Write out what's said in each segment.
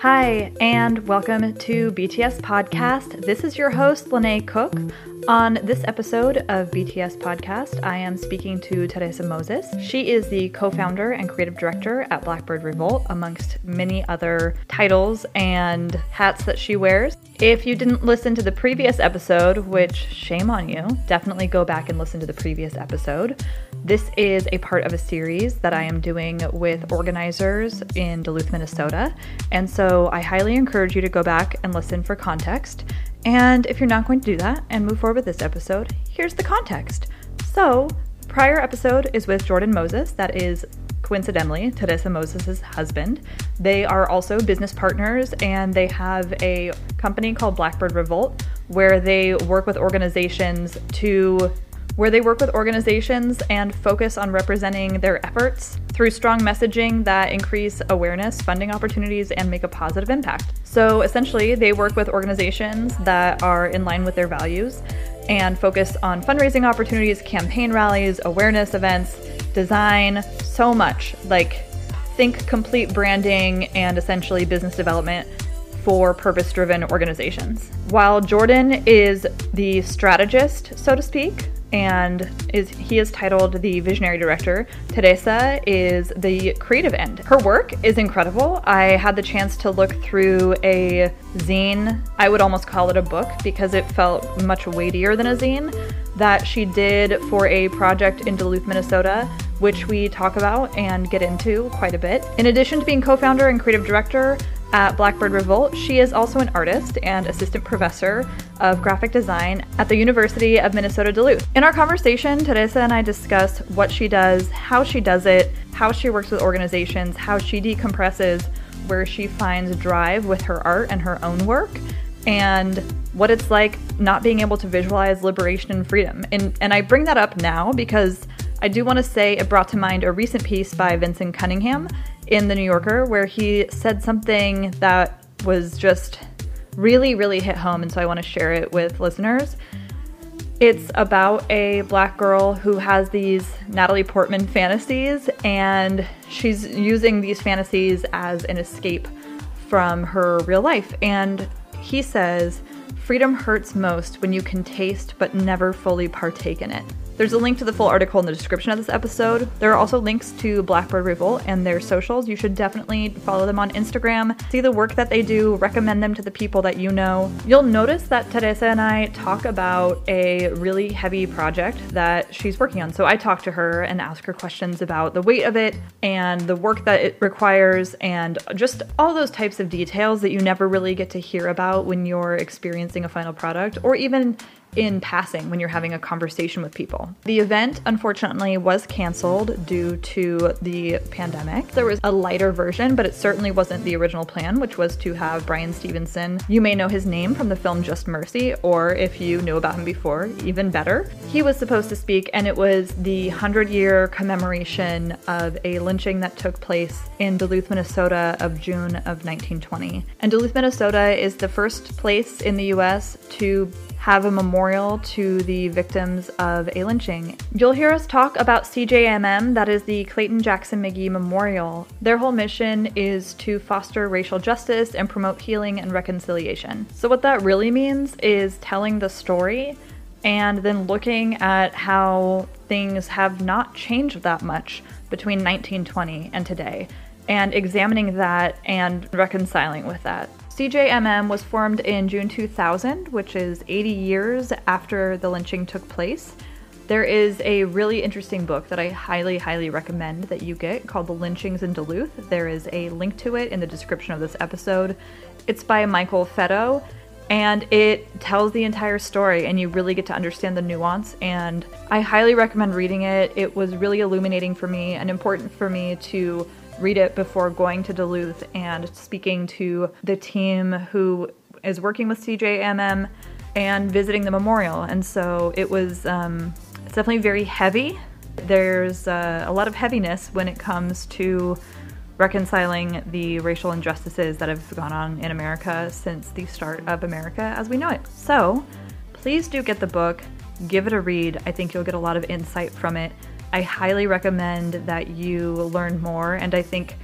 Hi, and welcome to BTS Podcast. This is your host, Lene Cook. On this episode of BTS Podcast, I am speaking to Terresa Moses. She is the co founder and creative director at Blackbird Revolt, amongst many other titles and hats that she wears. If you didn't listen to the previous episode, which shame on you, definitely go back and listen to the previous episode. This is a part of a series that I am doing with organizers in Duluth, Minnesota. And so I highly encourage you to go back and listen for context. And if you're not going to do that and move forward with this episode, here's the context. So, prior episode is with Jordan Moses, that is coincidentally Terresa Moses' husband. They are also business partners and they have a company called Blackbird Revolt where they work with organizations to where they work with organizations and focus on representing their efforts through strong messaging that increase awareness, funding opportunities, and make a positive impact. So essentially, they work with organizations that are in line with their values and focus on fundraising opportunities, campaign rallies, awareness events, design, so much. Like, think complete branding and essentially business development for purpose driven organizations. While Jordan is the strategist, so to speak, and is he is titled the visionary director. Terresa is the creative end. Her work is incredible. I had the chance to look through a zine. I would almost call it a book because it felt much weightier than a zine that she did for a project in Duluth, Minnesota which we talk about and get into quite a bit. In addition to being co founder and creative director, at Blackbird Revolt, she is also an artist and assistant professor of graphic design at the University of Minnesota Duluth. In our conversation, Terresa and I discuss what she does, how she does it, how she works with organizations, how she decompresses, where she finds drive with her art and her own work, and what it's like not being able to visualize liberation and freedom. And, and I bring that up now because I do want to say it brought to mind a recent piece by Vinson Cunningham in The New Yorker where he said something that was just really, really hit home. And so I want to share it with listeners. It's about a black girl who has these Natalie Portman fantasies, and she's using these fantasies as an escape from her real life. And he says, Freedom hurts most when you can taste but never fully partake in it. There's a link to the full article in the description of this episode. There are also links to Blackbird Revolt and their socials. You should definitely follow them on Instagram, see the work that they do, recommend them to the people that you know. You'll notice that Terresa and I talk about a really heavy project that she's working on. So I talk to her and ask her questions about the weight of it and the work that it requires and just all those types of details that you never really get to hear about when you're experiencing a final product or even in passing when you're having a conversation with people. The event, unfortunately, was canceled due to the pandemic. There was a lighter version, but it certainly wasn't the original plan, which was to have Bryan Stevenson. You may know his name from the film Just Mercy, or if you knew about him before, even better. He was supposed to speak, and it was the 100 year commemoration of a lynching that took place in Duluth, Minnesota of June of 1920. And Duluth, Minnesota is the first place in the US to have a memorial to the victims of a lynching. You'll hear us talk about CJMM, that is the Clayton Jackson McGhie Memorial. Their whole mission is to foster racial justice and promote healing and reconciliation. So, what that really means is telling the story and then looking at how things have not changed that much between 1920 and today and examining that and reconciling with that. CJMM was formed in June 2000, which is 80 years after the lynching took place. There is a really interesting book that I highly, highly recommend that you get called The Lynchings in Duluth. There is a link to it in the description of this episode. It's by Michael Fedo, and it tells the entire story, and you really get to understand the nuance. And I highly recommend reading it. It was really illuminating for me and important for me to read it before going to Duluth and speaking to the team who is working with CJMM and visiting the memorial. And so it was um, it's definitely very heavy. There's uh, a lot of heaviness when it comes to reconciling the racial injustices that have gone on in America since the start of America as we know it. So please do get the book, give it a read. I think you'll get a lot of insight from it. I highly recommend that you learn more, and I think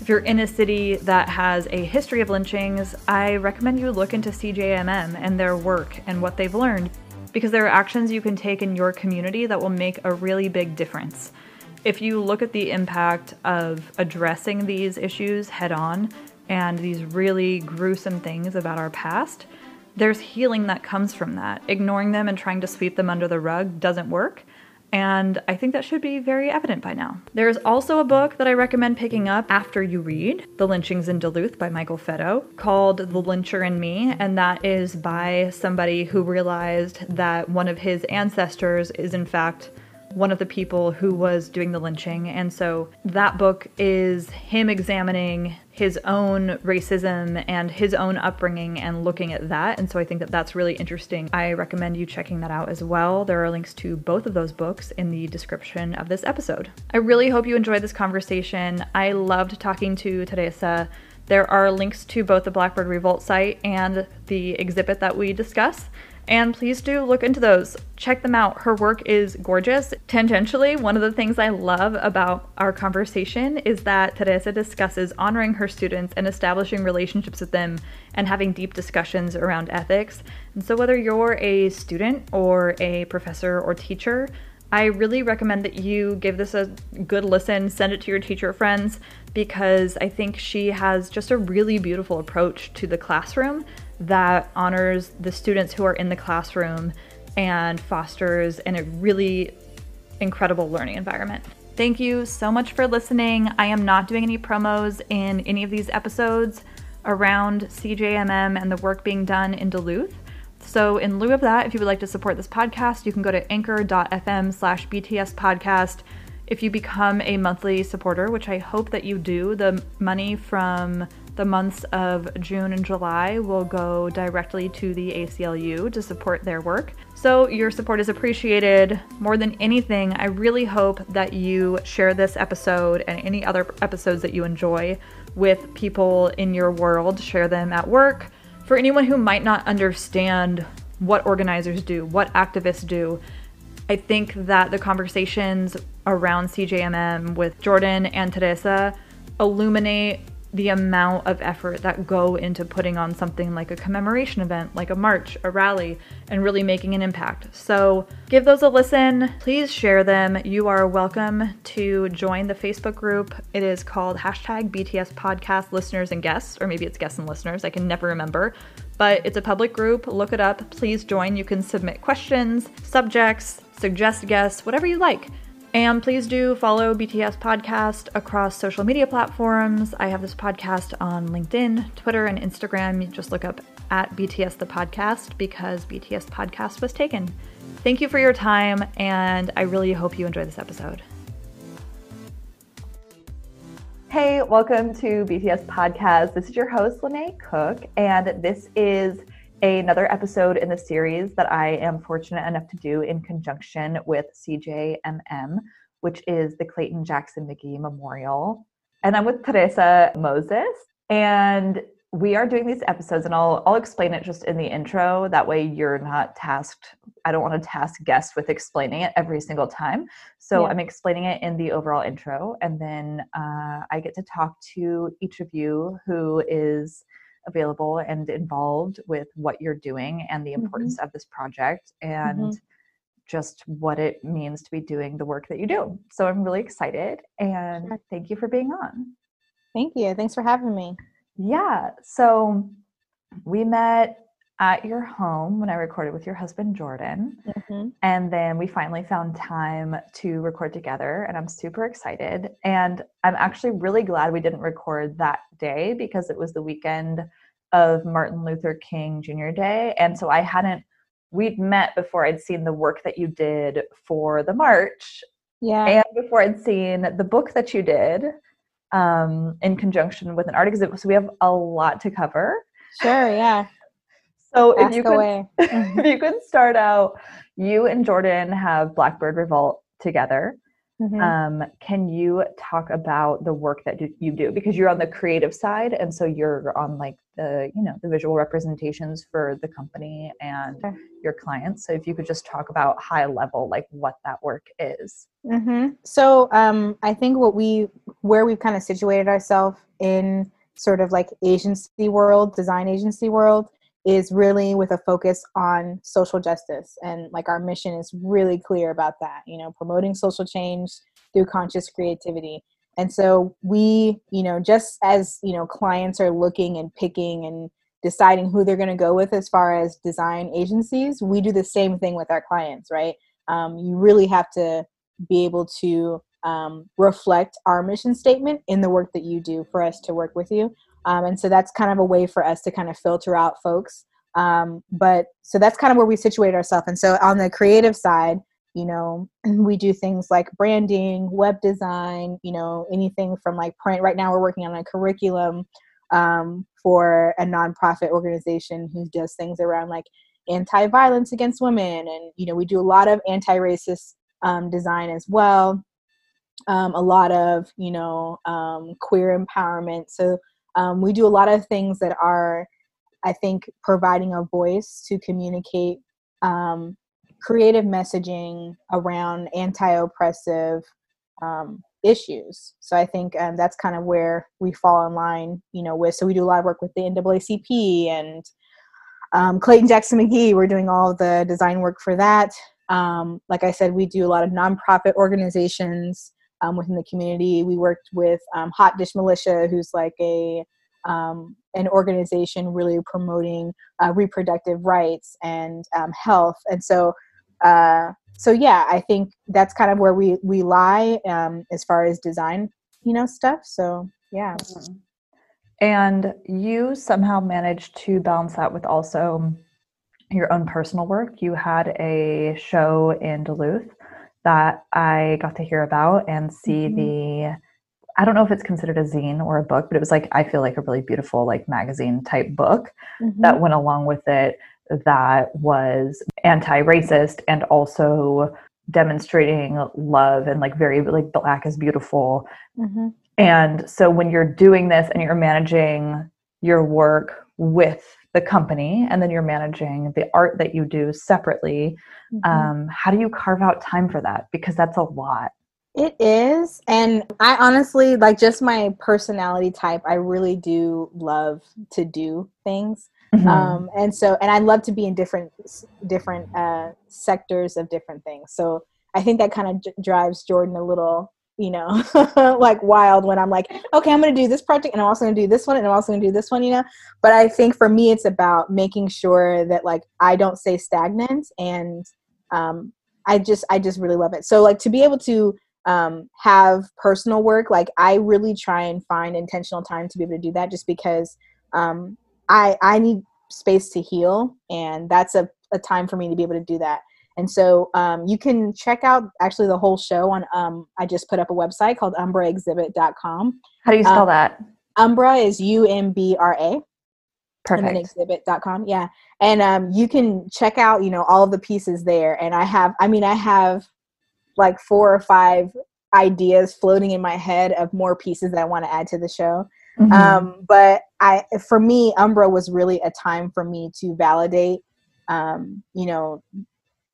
If you're in a city that has a history of lynchings, I recommend you look into CJMM and their work and what they've learned because there are actions you can take in your community that will make a really big difference. If you look at the impact of addressing these issues head on and these really gruesome things about our past, there's healing that comes from that. Ignoring them and trying to sweep them under the rug doesn't work. And I think that should be very evident by now. There's also a book that I recommend picking up after you read The Lynchings in Duluth by Michael Fedo called The Lyncher in Me. And that is by somebody who realized that one of his ancestors is, in fact, one of the people who was doing the lynching. And so that book is him examining his own racism and his own upbringing and looking at that. And so I think that that's really interesting. I recommend you checking that out as well. There are links to both of those books in the description of this episode. I really hope you enjoyed this conversation. I loved talking to Terresa. There are links to both the Blackbird Revolt site and the exhibit that we discuss and please do look into those. Check them out. Her work is gorgeous. Tangentially, one of the things I love about our conversation is that Terresa discusses honoring her students and establishing relationships with them and having deep discussions around ethics. And so, whether you're a student or a professor or teacher, I really recommend that you give this a good listen, send it to your teacher friends, because I think she has just a really beautiful approach to the classroom that honors the students who are in the classroom and fosters in a really incredible learning environment. Thank you so much for listening. I am not doing any promos in any of these episodes around CJMM and the work being done in Duluth. So, in lieu of that, if you would like to support this podcast, you can go to anchor.fm slash BTS podcast. If you become a monthly supporter, which I hope that you do, the money from the months of June and July will go directly to the ACLU to support their work. So, your support is appreciated. More than anything, I really hope that you share this episode and any other episodes that you enjoy with people in your world. Share them at work. For anyone who might not understand what organizers do, what activists do, I think that the conversations around CJMM with Jordan and Terresa illuminate the amount of effort that go into putting on something like a commemoration event, like a march, a rally, and really making an impact. So give those a listen. Please share them. You are welcome to join the Facebook group. It is called hashtag BTS Podcast Listeners and Guests, or maybe it's guests and listeners. I can never remember. But it's a public group. Look it up. Please join. You can submit questions, subjects, suggest guests, whatever you like. And please do follow BTS Podcast across social media platforms. I have this podcast on LinkedIn, Twitter, and Instagram. You just look up at BTS the Podcast because BTS Podcast was taken. Thank you for your time, and I really hope you enjoy this episode. Hey, welcome to BTS Podcast. This is your host, Lene Cook, and this is another episode in the series that I am fortunate enough to do in conjunction with CJMM, which is the Clayton Jackson McGhie Memorial. And I'm with Terresa Moses. And we are doing these episodes, and I'll, I'll explain it just in the intro. That way, you're not tasked. I don't want to task guests with explaining it every single time. So, yeah. I'm explaining it in the overall intro. And then uh, I get to talk to each of you who is available and involved with what you're doing and the mm-hmm. importance mm-hmm. of this project and mm-hmm. just what it means to be doing the work that you do. So I'm really excited and sure. thank you for being on. Thank you. Thanks for having me. Yeah. So we met at your home when I recorded with your husband, Jordan. Mm-hmm. And then we finally found time to record together, and I'm super excited. And I'm actually really glad we didn't record that day because it was the weekend of Martin Luther King Jr. Day. And so I hadn't, we'd met before I'd seen the work that you did for the march. Yeah. And before I'd seen the book that you did um, in conjunction with an art exhibit. So we have a lot to cover. Sure, yeah. So if you, could, if you could start out, you and Jordan have Blackbird Revolt together. Mm-hmm. Um, can you talk about the work that you do because you're on the creative side, and so you're on like the you know the visual representations for the company and okay. your clients. So if you could just talk about high level, like what that work is. Mm-hmm. So um, I think what we where we've kind of situated ourselves in sort of like agency world, design agency world, is really with a focus on social justice. And like our mission is really clear about that, you know, promoting social change through conscious creativity. And so we, you know, just as, you know, clients are looking and picking and deciding who they're going to go with as far as design agencies, we do the same thing with our clients, right? Um, you really have to be able to um, reflect our mission statement in the work that you do for us to work with you. Um, and so that's kind of a way for us to kind of filter out folks. Um, but so that's kind of where we situate ourselves. And so on the creative side, you know, we do things like branding, web design, you know, anything from like print. Right now, we're working on a curriculum um, for a nonprofit organization who does things around like anti-violence against women, and you know, we do a lot of anti-racist um, design as well. Um, a lot of you know um, queer empowerment. So um, we do a lot of things that are, I think, providing a voice to communicate um, creative messaging around anti-oppressive um, issues. So I think um, that's kind of where we fall in line, you know, with. So we do a lot of work with the NAACP and um, Clayton Jackson McGhie. We're doing all the design work for that. Um, like I said, we do a lot of nonprofit organizations um, within the community. We worked with um, Hot Dish Militia, who's like a um, an organization really promoting uh, reproductive rights and um, health. And so, uh, so yeah, I think that's kind of where we we lie um, as far as design, you know, stuff. So yeah. And you somehow managed to balance that with also your own personal work. You had a show in Duluth that I got to hear about and see mm-hmm. the I don't know if it's considered a zine or a book, but it was like I feel like a really beautiful like magazine type book mm-hmm. that went along with it that was anti-racist and also demonstrating love and like very like black is beautiful. Mm-hmm. And so when you're doing this and you're managing your work with the company and then you're managing the art that you do separately. Mm-hmm. um, how do you carve out time for that? Because that's a lot. It is and i honestly like just my personality type i really do love to do things. Mm-hmm. um, and so and i love to be in different different uh, sectors of different things. So i think that kind of j- drives jordan a little you know, like wild when I'm like, okay, I'm going to do this project and I'm also going to do this one and I'm also going to do this one, you know. But I think for me, it's about making sure that like I don't stay stagnant and um, I just I just really love it. So like to be able to um, have personal work, like I really try and find intentional time to be able to do that, just because um, I I need space to heal, and that's a, a time for me to be able to do that. And so um, you can check out actually the whole show on, um, I just put up a website called umbraexhibit.com. How do you spell um, that? Umbra is U M B R A. Perfect. And then exhibit.com. Yeah. And um, you can check out, you know, all of the pieces there. And I have, I mean, I have like four or five ideas floating in my head of more pieces that I want to add to the show. Mm-hmm. Um, but I, for me, Umbra was really a time for me to validate, um, you know,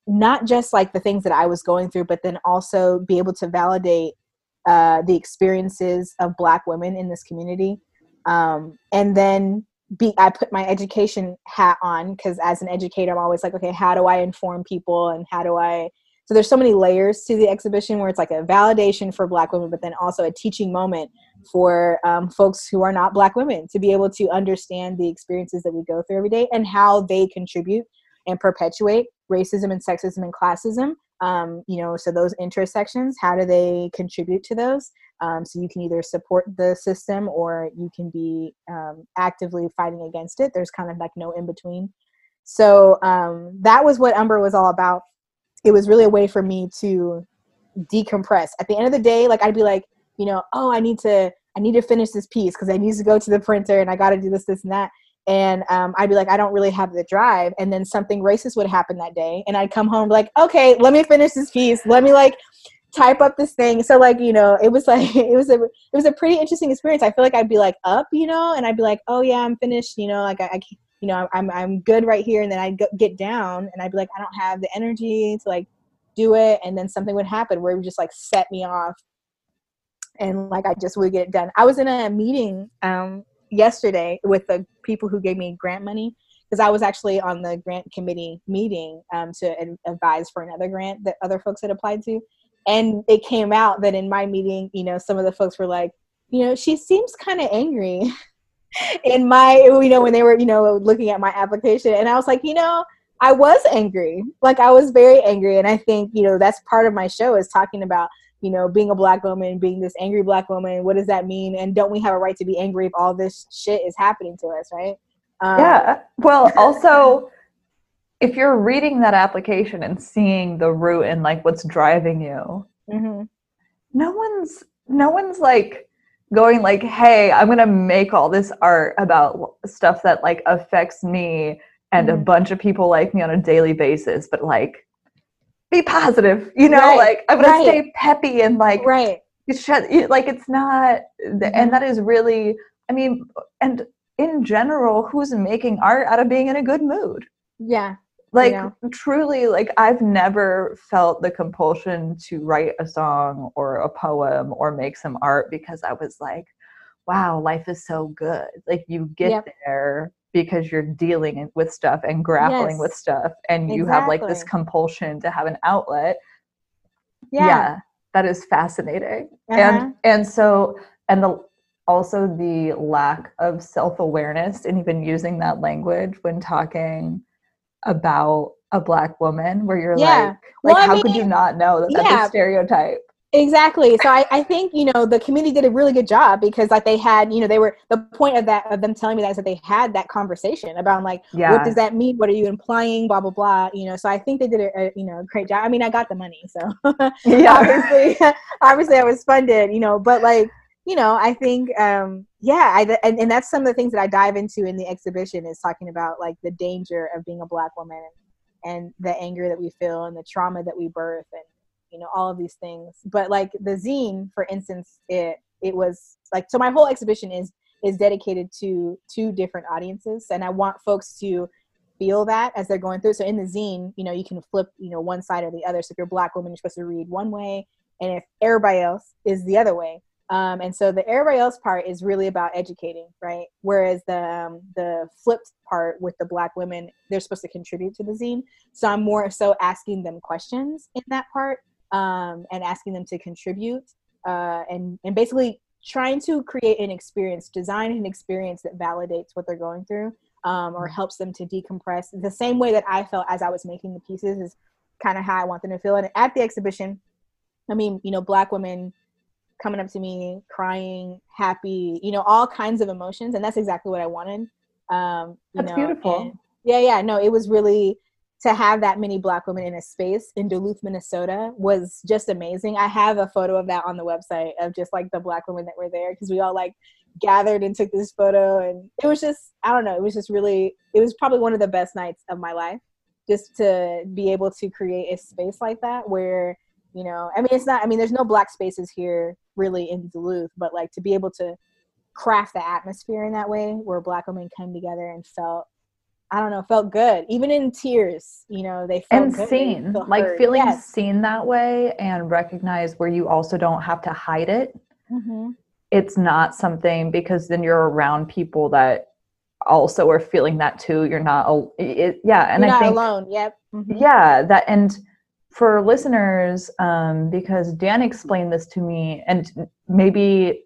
not just like the things that I was going through, but then also be able to validate uh, the experiences of Black women in this community. Um, and then be, I put my education hat on because as an educator, I'm always like, okay, how do I inform people and how do I? So there's so many layers to the exhibition where it's like a validation for Black women, but then also a teaching moment for um, folks who are not Black women to be able to understand the experiences that we go through every day and how they contribute and perpetuate racism and sexism and classism um, you know so those intersections how do they contribute to those? Um, so you can either support the system or you can be um, actively fighting against it. There's kind of like no in between so um, that was what umbra was all about. It was really a way for me to decompress. At the end of the day like i'd be like you know oh i need to i need to finish this piece because i need to go to the printer and i got to do this this and that and um, I'd be like, I don't really have the drive. And then something racist would happen that day, and I'd come home like, okay, let me finish this piece. Let me like type up this thing. So like, you know, it was like it was a it was a pretty interesting experience. I feel like I'd be like up, you know, and I'd be like, oh yeah, I'm finished, you know, like I, I you know, I'm I'm good right here, and then I'd get down, and I'd be like, I don't have the energy to like do it, and then something would happen where it would just like set me off and like I just would get it done. I was in a meeting um, yesterday with the people who gave me grant money because I was actually on the grant committee meeting um, to ad- advise for another grant that other folks had applied to, and it came out that in my meeting, you know, some of the folks were like, you know, she seems kind of angry. in my, you know, when they were, you know, looking at my application, and I was like, you know, I was angry. Like I was very angry, and I think you know that's part of my show is talking about you know, being a black woman, being this angry black woman, what does that mean? And don't we have a right to be angry if all this shit is happening to us, right? Um, yeah. Well, also, if you're reading that application and seeing the root and like what's driving you, mm-hmm. no one's no one's like going like, "Hey, I'm gonna make all this art about stuff that like affects me and mm-hmm. a bunch of people like me on a daily basis," but like be positive, you know, right. like I'm gonna right. stay peppy and like right. Shut, like it's not, mm-hmm. and that is really, I mean, and in general, who's making art out of being in a good mood? Yeah. Like truly, like I've never felt the compulsion to write a song or a poem or make some art because I was like, wow, life is so good. Like you get yep. there because you're dealing with stuff and grappling yes. with stuff and you exactly. have like this compulsion to have an outlet yeah, yeah that is fascinating uh-huh. and and so and the also the lack of self-awareness and even using that language when talking about a black woman where you're yeah. like like well, how mean, could you not know that that's yeah. a stereotype Exactly. So I, I think, you know, the community did a really good job because like they had, you know, they were the point of that of them telling me that is that they had that conversation about like yeah. what does that mean? What are you implying? Blah blah blah. You know, so I think they did a, a you know a great job. I mean I got the money, so yeah. obviously obviously I was funded, you know, but like, you know, I think um yeah, I and, and that's some of the things that I dive into in the exhibition is talking about like the danger of being a black woman and, and the anger that we feel and the trauma that we birth and you know all of these things. But like the zine for instance it it was like so my whole exhibition is is dedicated to two different audiences and i want folks to feel that as they're going through. So in the zine you know you can flip you know one side or the other. So if you're a black woman you're supposed to read one way and if everybody else is the other way. Um, and so the everybody else part is really about educating right? Whereas the um, the flipped part with the black women they're supposed to contribute to the zine. So i'm more so asking them questions in that part um, and asking them to contribute uh, and and basically trying to create an experience, design an experience that validates what they're going through um, or mm-hmm. helps them to decompress. The same way that I felt as I was making the pieces is kind of how I want them to feel. And at the exhibition, I mean, you know, black women coming up to me, crying, happy, you know, all kinds of emotions, and that's exactly what I wanted. Um, that's know, beautiful. yeah, yeah, no, it was really to have that many black women in a space in Duluth, Minnesota was just amazing. I have a photo of that on the website of just like the black women that were there because we all like gathered and took this photo and it was just I don't know, it was just really it was probably one of the best nights of my life just to be able to create a space like that where you know, I mean it's not I mean there's no black spaces here really in Duluth, but like to be able to craft the atmosphere in that way where black women came together and felt I don't know, felt good. Even in tears, you know, they felt and good. seen, like heard. feeling yes. seen that way and recognize where you also don't have to hide it. Mm-hmm. It's not something because then you're around people that also are feeling that too. You're not, it, yeah, and you're I think alone. Yep. Mm-hmm. Yeah, that and for listeners, um, because Dan explained this to me, and maybe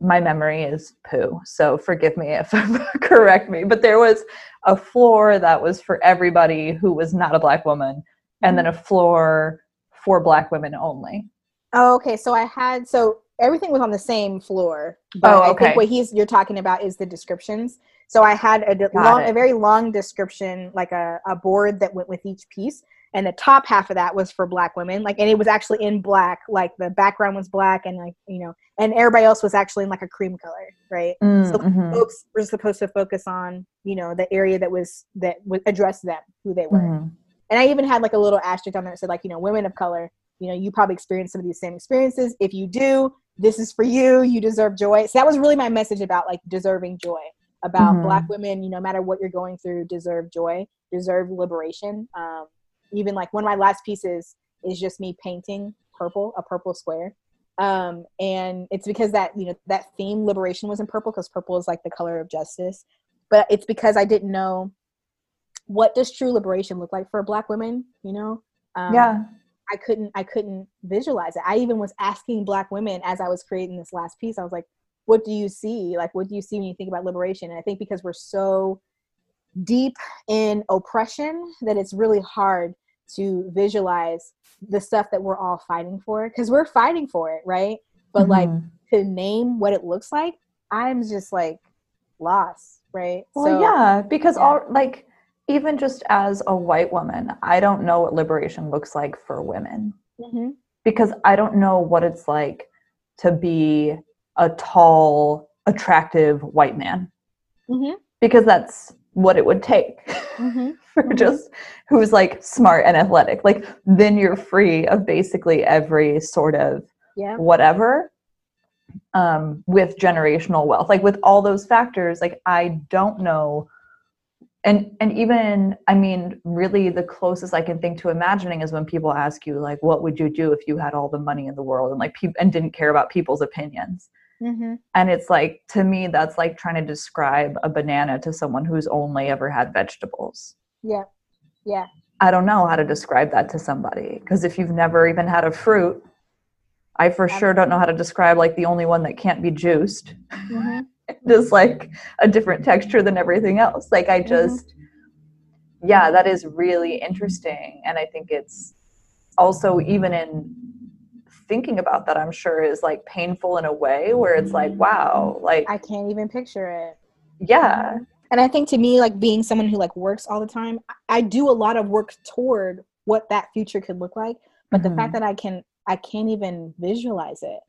my memory is poo so forgive me if correct me but there was a floor that was for everybody who was not a black woman and then a mm-hmm. floor for black women only oh okay so i had so everything was on the same floor but oh, okay. i think what he's you're talking about is the descriptions so i had a long a very long description like a, a board that went with each piece and the top half of that was for black women like and it was actually in black like the background was black and like you know and everybody else was actually in like a cream color right mm, so mm-hmm. folks were supposed to focus on you know the area that was that would address them who they were mm-hmm. and i even had like a little asterisk on there that said like you know women of color you know you probably experienced some of these same experiences if you do this is for you you deserve joy so that was really my message about like deserving joy about mm-hmm. black women you know no matter what you're going through deserve joy deserve liberation um, even like one of my last pieces is just me painting purple, a purple square. um, and it's because that you know that theme liberation was in purple because purple is like the color of justice. But it's because i didn't know what does true liberation look like for black women you know? Um, yeah. I couldn't i couldn't visualize it. I even was asking black women as i was creating this last piece i was like what do you see? Like what do you see when you think about liberation? And i think because we're so deep in oppression that it's really hard to visualize the stuff that we're all fighting for because we're fighting for it right but mm-hmm. like to name what it looks like i'm just like lost right well so, yeah because yeah. all like even just as a white woman i don't know what liberation looks like for women mm-hmm. because i don't know what it's like to be a tall attractive white man mm-hmm. because that's what it would take mm-hmm. for just who's like smart and athletic like then you're free of basically every sort of yeah. whatever um with generational wealth like with all those factors like i don't know and and even i mean really the closest i can think to imagining is when people ask you like what would you do if you had all the money in the world and like people and didn't care about people's opinions Mm-hmm. And it's like, to me, that's like trying to describe a banana to someone who's only ever had vegetables. Yeah. Yeah. I don't know how to describe that to somebody because if you've never even had a fruit, I for sure don't know how to describe like the only one that can't be juiced. Mm-hmm. just like a different texture than everything else. Like I mm-hmm. just, mm-hmm. yeah, that is really interesting. And I think it's also even in thinking about that i'm sure is like painful in a way where it's like wow like i can't even picture it yeah and i think to me like being someone who like works all the time i do a lot of work toward what that future could look like but mm-hmm. the fact mm-hmm. that i can i can't even visualize it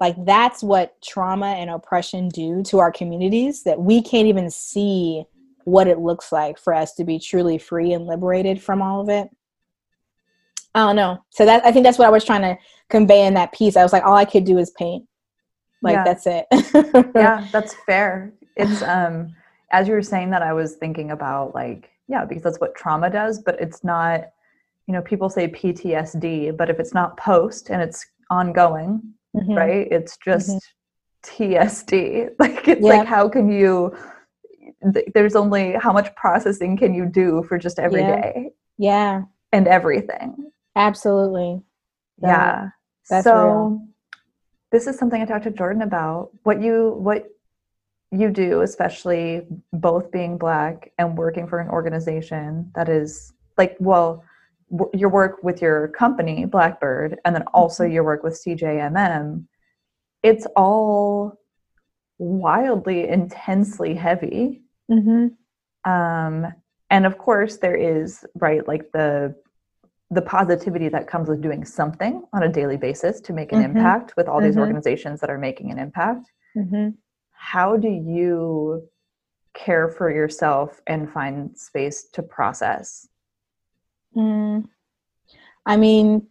like that's what trauma and oppression do to our communities that we can't even see what it looks like for us to be truly free and liberated from all of it I don't know. So that I think that's what I was trying to convey in that piece. I was like, all I could do is paint. Like yeah. that's it. yeah, that's fair. It's um as you were saying that I was thinking about like, yeah, because that's what trauma does, but it's not, you know, people say PTSD, but if it's not post and it's ongoing, mm-hmm. right? It's just mm-hmm. TSD. Like it's yeah. like how can you there's only how much processing can you do for just every yeah. day? yeah. And everything. Absolutely. yeah. That's so real. this is something I talked to Jordan about. What you what you do, especially both being black and working for an organization that is like, well, w- your work with your company, Blackbird, and then also mm-hmm. your work with CJMM, it's all wildly intensely heavy. Mm-hmm. Um, and of course, there is right like the the positivity that comes with doing something on a daily basis to make an mm-hmm. impact with all mm-hmm. these organizations that are making an impact. Mm-hmm. How do you care for yourself and find space to process? Mm. I mean,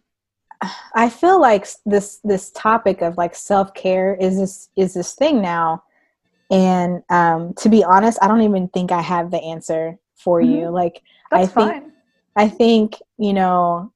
I feel like this this topic of like self care is this is this thing now, and um, to be honest, I don't even think I have the answer for you. Mm-hmm. Like That's I think fine. I think, you know,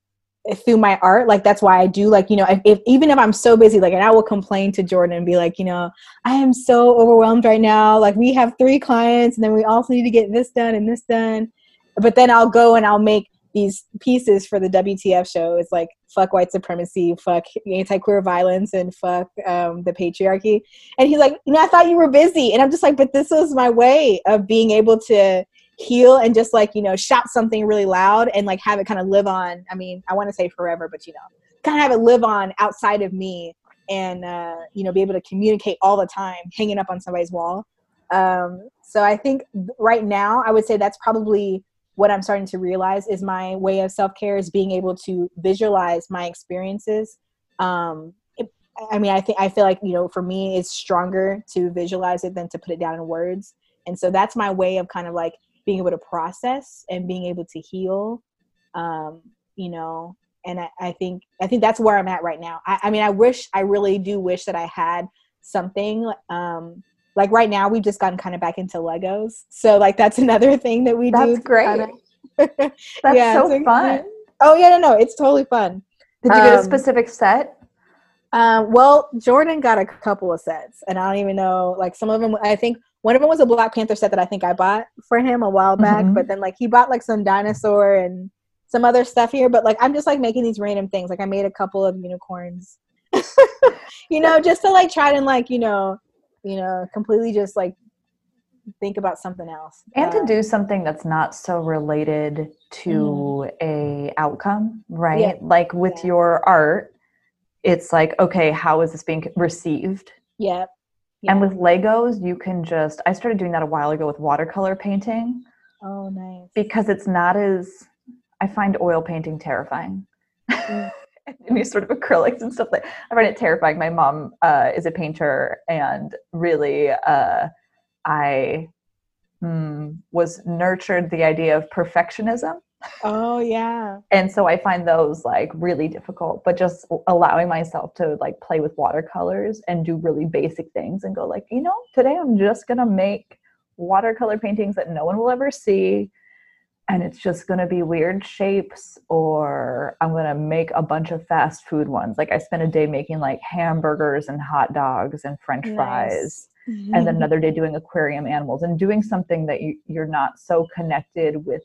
through my art, like that's why I do like, you know, if, if, even if I'm so busy, like, and I will complain to Jordan and be like, you know, I am so overwhelmed right now. Like we have three clients and then we also need to get this done and this done. But then I'll go and I'll make these pieces for the WTF show. It's like fuck white supremacy, fuck anti-queer violence, and fuck um, the patriarchy. And he's like, you know, I thought you were busy, and I'm just like, but this was my way of being able to heal and just like you know shout something really loud and like have it kind of live on i mean i want to say forever but you know kind of have it live on outside of me and uh, you know be able to communicate all the time hanging up on somebody's wall. Um, so i think right now i would say that's probably what i'm starting to realize is my way of self-care is being able to visualize my experiences. Um, it, i mean i think i feel like you know for me it's stronger to visualize it than to put it down in words. And so that's my way of kind of like being able to process and being able to heal um, you know and I, I, think i think that's where i'm at right now. I, I, mean i wish i really do wish that i had something um, like right now we've just gotten kind of back into legos. So like that's another thing that we that's do that's great. That's yeah, so fun. Oh yeah no no it's totally fun. Did you get a um, specific set? Um, well, Jordan got a couple of sets, and I don't even know. Like some of them, I think one of them was a Black Panther set that I think I bought for him a while back. Mhm. But then like he bought like some dinosaur and some other stuff here. But like I'm just like making these random things. Like I made a couple of unicorns, you know, just to like try to like you know, you know, completely just like think about something else. and to Uh, do something that's not so related to a outcome right Yeah. like with Yeah. your art it's like okay how is this being received yeah. And with legos you can just i started doing that a while ago with watercolor painting. Oh nice. because it's not as i find oil painting terrifying. Mm. any sort of acrylics and stuff like i find it terrifying. My mom uh, is a painter and really uh, i mm, was nurtured the idea of perfectionism Oh yeah. and so i find those like really difficult but just allowing myself to like play with watercolors and do really basic things and go like you know today i'm just gonna make watercolor paintings that no one will ever see and it's just gonna be weird shapes or i'm gonna make a bunch of fast food ones like i spent a day making like hamburgers and hot dogs and french fries and then another day doing aquarium animals and doing something that you, you're not so connected with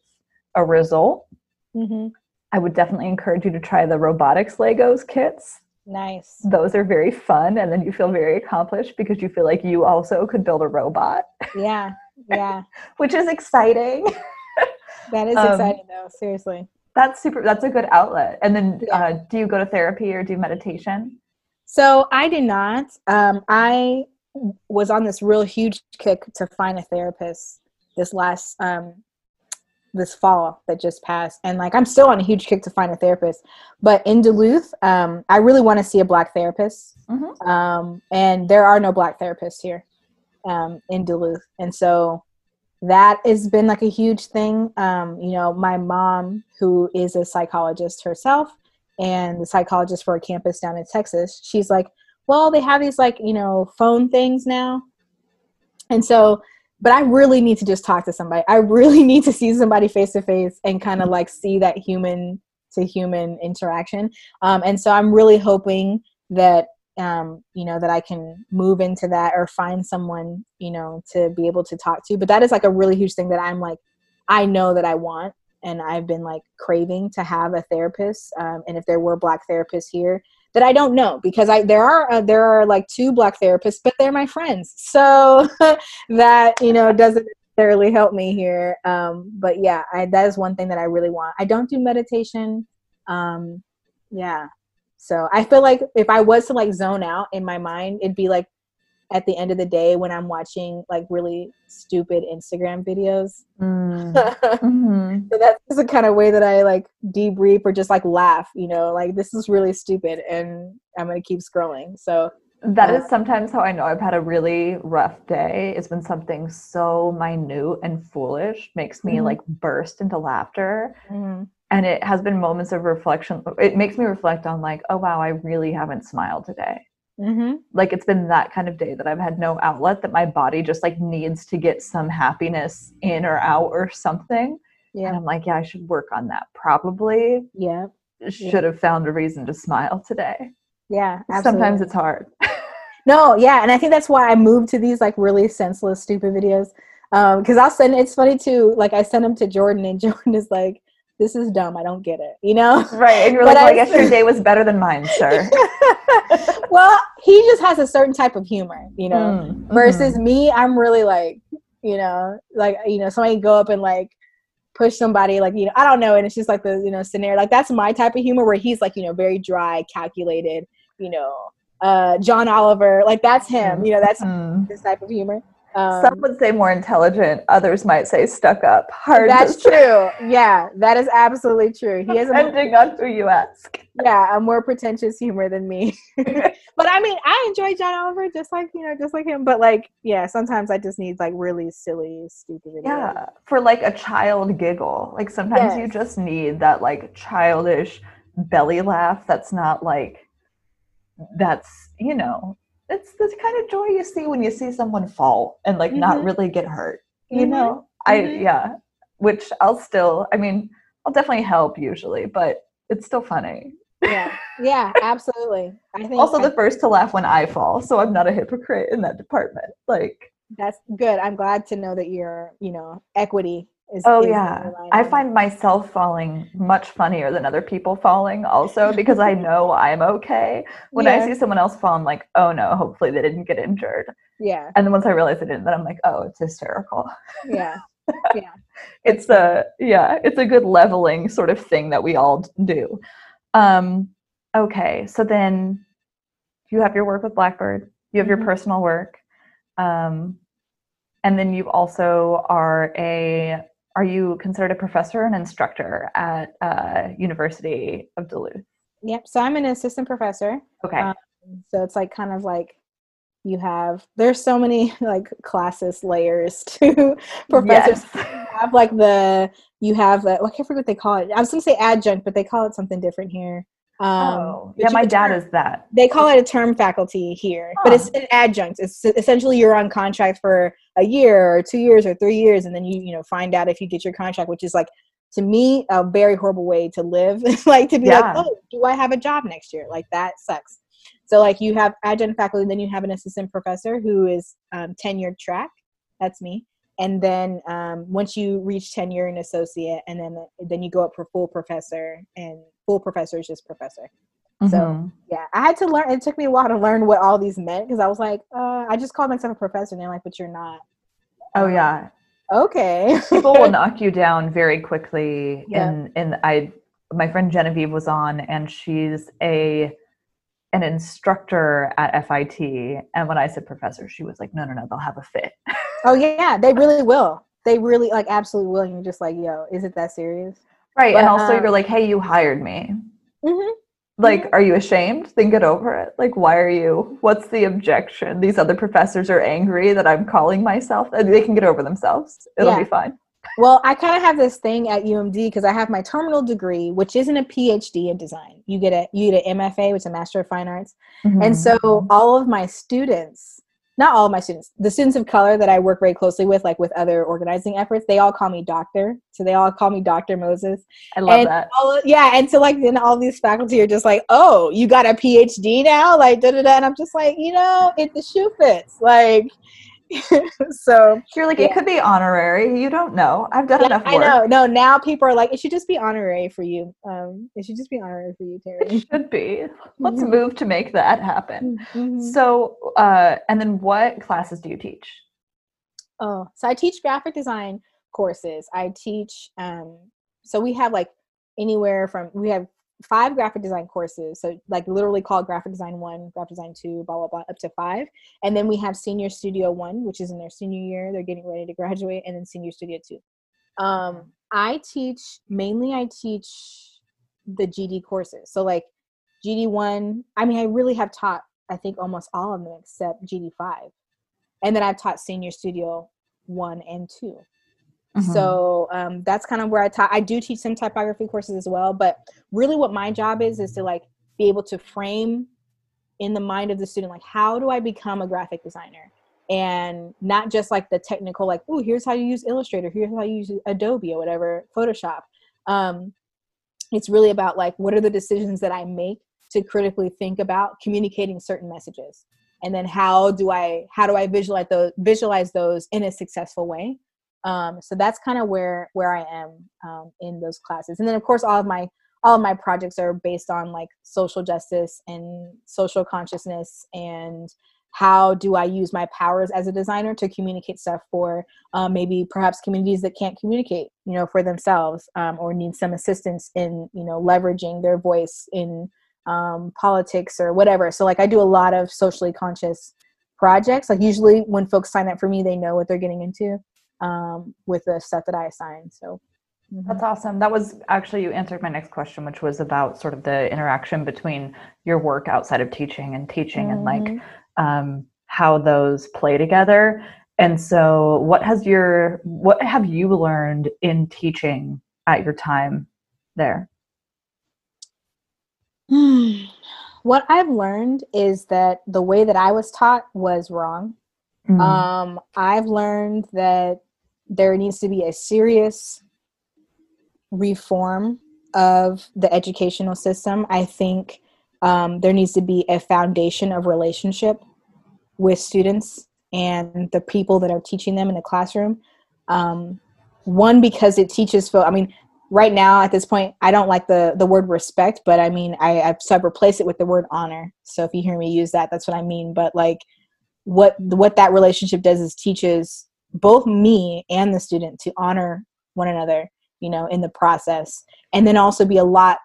a result hmm I would definitely encourage you to try the robotics Legos kits. Nice. Those are very fun, and then you feel very accomplished because you feel like you also could build a robot, Yeah. Yeah. which is exciting. That is Um, exciting though. Seriously. That's super. That's a good outlet. And then, Yeah. uh, do you go to therapy or do meditation? So I did not. Um, I was on this real huge kick to find a therapist this last um, this fall that just passed, and like I'm still on a huge kick to find a therapist. But in Duluth, um, I really want to see a black therapist, Mhm. um, and there are no black therapists here um, in Duluth, and so that has been like a huge thing. Um, you know, my mom, who is a psychologist herself, and the psychologist for a campus down in Texas, she's like, well, they have these like, you know, phone things now. And so, but I really need to just talk to somebody. I really need to see somebody face to face and kind of like see that human to human interaction. Um, and so I'm really hoping that, um, you know, that I can move into that or find someone, you know, to be able to talk to. But that is like a really huge thing that I'm like, I know that I want and I've been like craving to have a therapist. Um, and if there were black therapists here, that I don't know because I there are uh, there are like two black therapists, but they're my friends, so that you know doesn't necessarily help me here. Um, but yeah, I, that is one thing that I really want. I don't do meditation. Um, yeah, so I feel like if I was to like zone out in my mind, it'd be like at the end of the day when I'm watching like really stupid Instagram videos. Mm. so Mhm. that's the kind of way that I like debrief or just like laugh, you know, like this is really stupid and I'm gonna keep scrolling. So That is Uh, sometimes how I know I've had a really rough day. Is when something so minute and foolish makes me Mhm. like burst into laughter. mhm. and it has been moments of reflection it makes me reflect on like oh wow i really haven't smiled today Mhm. like it's been that kind of day that i've had no outlet that my body just like needs to get some happiness in or out or something and yeah, i'm like yeah i should work on that probably yeah, should have found a reason to smile today yeah. sometimes it's hard no, yeah, and I think that's why I moved to these like really senseless, stupid videos. Um, because I'll send. It's funny too. Like I send them to Jordan, and Jordan is like, "This is dumb. I don't get it." You know. right and you're But like well, I- i guess your day was better than mine sir well, he just has a certain type of humor, you know. Mm, versus me i'm really like you know like you know somebody go up and like push somebody like you know i don't know and it's just like the you know scenario like that's my type of humor where he's like you know very dry calculated you know uh john oliver like that's him you know that's Mm. this type of humor um, some would say more intelligent others might say stuck up. Hard that's true. Yeah that is absolutely true. He is more, depending on who you ask. Yeah a more pretentious humor than me. But i mean i enjoy john oliver just like you know just like him but like yeah sometimes i just need like really silly stupid videos. Yeah, for like a child giggle. Like sometimes you just need that like childish belly laugh that's not like that's, you know, it's the kind of joy you see when you see someone fall and like not Mhm. really get hurt. You Mhm. know? I Mhm. yeah, which I'll still I mean, I'll definitely help usually, but it's still funny. yeah, yeah, absolutely. I think also the first to laugh when I fall, so I'm not a hypocrite in that department. Like that's good. I'm glad to know that you're, you know, equity is. Oh yeah. I find myself falling much funnier than other people falling also because I know I'm okay. When Yeah. I see someone else fall, I'm like, oh no, hopefully they didn't get injured. Yeah, And then once I realize they didn't, then I'm like, oh, it's hysterical. yeah, yeah it's a yeah it's a good leveling sort of thing that we all do um okay so then you have your work with blackbird you have your personal work um and then you also are a are you considered a professor and instructor at uh, university of duluth yep. So I'm an assistant professor. okay Um, So it's like kind of like you have there's so many like classes layers to professors. Yes. You have like the you have the, I can't forget what they call it. I was gonna say adjunct, but they call it something different here. Um, oh yeah my dad turn- is that they call it a term faculty here, but it's an adjunct. It's essentially you're on contract for a year or two years or three years, and then you you know find out if you get your contract, which is like to me a very horrible way to live. like to be Yeah. like, oh, do I have a job next year? Like that sucks. So like you have adjunct faculty, then you have an assistant professor who is um, tenured track. That's me. And then um, once you reach tenure and associate, and then then you go up for full professor, and full professor is just professor So- Mhm. yeah i had to learn it took me a while to learn what all these meant because i was like uh, i just called myself a professor and they're like but you're not oh Um, yeah. okay. People will knock you down very quickly Yeah. and and i my friend genevieve was on and she's a an instructor at fit and when i said professor she was like no no no they'll have a fit. Oh yeah they really will. They really like absolutely will. And you're just like yo is it that serious? Right and also um, you're like hey you hired me. Mm-hmm. Like are you ashamed? Then get over it? Like why are you what's the objection? These other professors are angry that i'm calling myself they can get over themselves. It'll Yeah. be fine. Well i kind of have this thing at umd because i have my terminal degree which isn't a phd in design. You get a you get an mfa which is a master of fine arts. Mm-hmm. And so all of my students, not all of my students, the students of color that I work very closely with, like with other organizing efforts, they all call me doctor. So they all call me Dr. Moses. i love and that All, yeah. And so like then all these faculty are just like, oh, you got a PhD now? Like da da da. And I'm just like, you know, if the shoe fits. Like so you're like yeah. it could be honorary you don't know i've done yeah, enough work I know. No, now people are like, it should just be honorary for you. Um, it should just be honorary for you, Terry. It should be. Let's Mhm. move to make that happen. Mhm. So, uh, and then what classes do you teach? Oh, so I teach graphic design courses. I teach, um, so we have like anywhere from, we have five graphic design courses. So, like, literally called graphic design one, graphic design two, blah, blah, blah, up to five. And then we have senior studio one, which is in their senior year. They're getting ready to graduate, and then senior studio two. Um, I teach mainly, I teach the GD courses. So, like, GD1, I mean, I really have taught, I think, almost all of them except GD5 and then I've taught Senior Studio one and 2 Mm-hmm. So um, that's kind of where I taught. I do teach some typography courses as well, but really, what my job is is to like be able to frame in the mind of the student, like how do I become a graphic designer, and not just like the technical, like oh, here's how you use Illustrator, here's how you use Adobe or whatever, Photoshop. Um, it's really about like what are the decisions that I make to critically think about communicating certain messages and then how do i how do i visualize those visualize those in a successful way um, so that's kind of where where i am um, in those classes and then of course all of my all of my projects are based on like social justice and social consciousness and how do i use my powers as a designer to communicate stuff for um, maybe perhaps communities that can't communicate you know for themselves um, or need some assistance in you know leveraging their voice in um, politics or whatever. So like I do a lot of socially conscious projects. Like usually when folks sign up for me, they know what they're getting into um, with the set that I assign. So mhm. That's awesome. That was actually you answered my next question, which was about sort of the interaction between your work outside of teaching and teaching, and like Mhm. um, how those play together. And so, what has your what have you learned in teaching at your time there? what I've learned is that the way that I was taught was wrong. Mm. Um, I've learned that there needs to be a serious reform of the educational system, I think um, there needs to be a foundation of relationship with students and the people that are teaching them in the classroom. Um, one because it teaches. I mean, right now at this point, I don't like the the word respect, but I mean, I, I've so I've replaced it with the word honor. So if you hear me use that, that's what I mean. But like, what what that relationship does is teaches both me and the student to honor one another you know in the process. And then also be a lot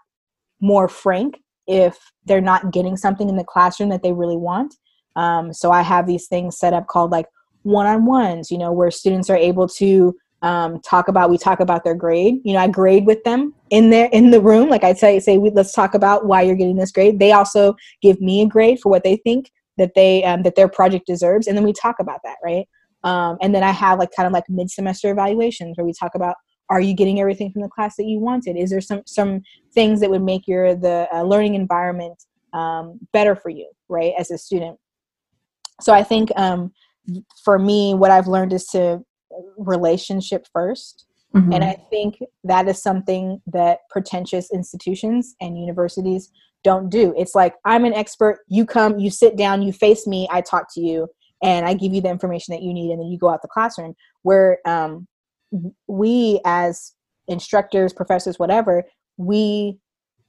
more frank if they're not getting something in the classroom that they really want. Um, so i have these things set up called like one-on-ones you know where students are able to um, talk about we talk about their grade. You know i grade with them in there in the room. Like i say say we, let's talk about why you're getting this grade. They also give me a grade for what they think that they um, that their project deserves. And then we talk about that right um, and then i have like kind of like mid-semester evaluations where we talk about are you getting everything from the class that you wanted? Is there some some things that would make your the uh, learning environment um, better for you right as a student? So i think um, for me what i've learned is to relationship 1st mm-hmm. and i think that is something that pretentious institutions and universities don't do. It's like i'm an expert. You come you sit down you face me i talk to you and i give you the information that you need and then you go out the classroom where um, we as instructors professors whatever we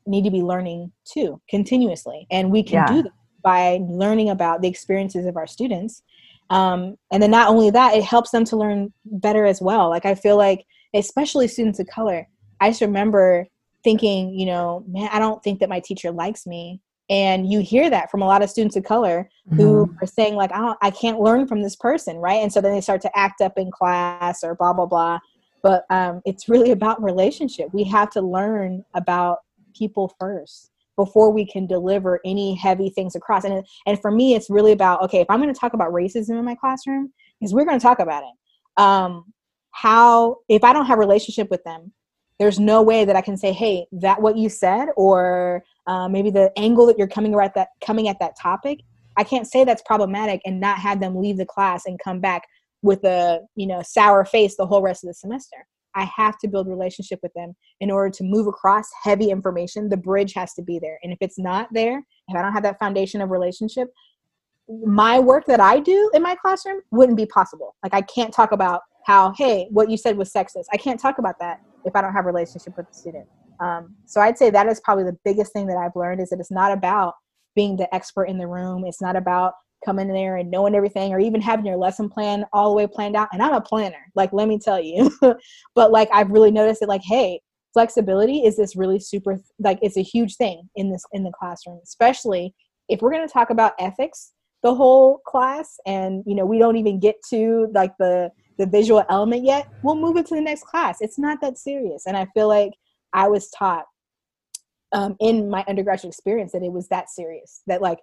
need to be learning too continuously. And we can yeah. do that by learning about the experiences of our students. Um, and then not only that it helps them to learn better as well. Like i feel like especially students of color i just remember thinking you know man i don't think that my teacher likes me and you hear that from a lot of students of color who mm-hmm. are saying like I, don't, I can't learn from this person right? And so then they start to act up in class or blah blah blah. But um, it's really about relationship. We have to learn about people first before we can deliver any heavy things across. And and for me it's really about okay if i'm going to talk about racism in my classroom because we're going to talk about it. Um, how if i don't have relationship with them there's no way that i can say hey that what you said or uh, maybe the angle that you're coming at that coming at that topic i can't say that's problematic and not have them leave the class and come back with a you know sour face the whole rest of the semester. I have to build relationship with them in order to move across heavy information. The bridge has to be there. And if it's not there if i don't have that foundation of relationship my work that i do in my classroom wouldn't be possible. Like i can't talk about how hey what you said was sexist. I can't talk about that if i don't have a relationship with the student um, so I'd say that is probably the biggest thing that I've learned is that it's not about being the expert in the room. It's not about coming in there and knowing everything or even having your lesson plan all the way planned out. And I'm a planner, like, let me tell you. but like, I've really noticed that, like, hey, flexibility is this really super, like, it's a huge thing in this, in the classroom, especially if we're going to talk about ethics the whole class and, you know, we don't even get to like the, the visual element yet, we'll move it to the next class. It's not that serious. And I feel like I was taught um, in my undergraduate experience that it was that serious. That like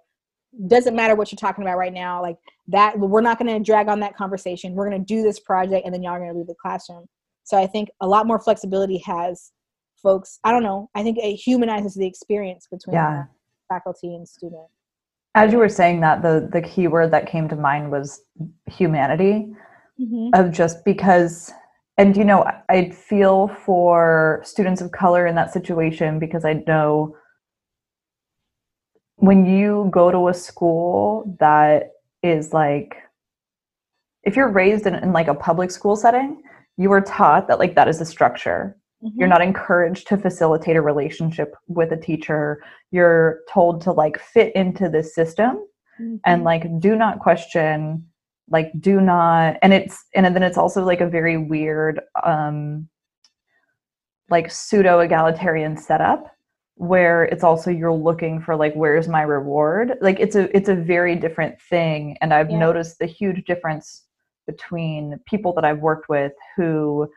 doesn't matter what you're talking about right now. Like that, we're not going to drag on that conversation. We're going to do this project, and then y'all are going to leave the classroom. So I think a lot more flexibility has folks. I don't know. I think it humanizes the experience between yeah. faculty and student. As you were saying that, the the key word that came to mind was humanity. Mm-hmm. Of just because and you know i feel for students of color in that situation because i know when you go to a school that is like if you're raised in, in like a public school setting you are taught that like that is a structure mm-hmm. you're not encouraged to facilitate a relationship with a teacher you're told to like fit into this system mm-hmm. and like do not question like do not and it's and then it's also like a very weird um like pseudo egalitarian setup where it's also you're looking for like where's my reward like it's a it's a very different thing and i've yeah. noticed the huge difference between people that i've worked with who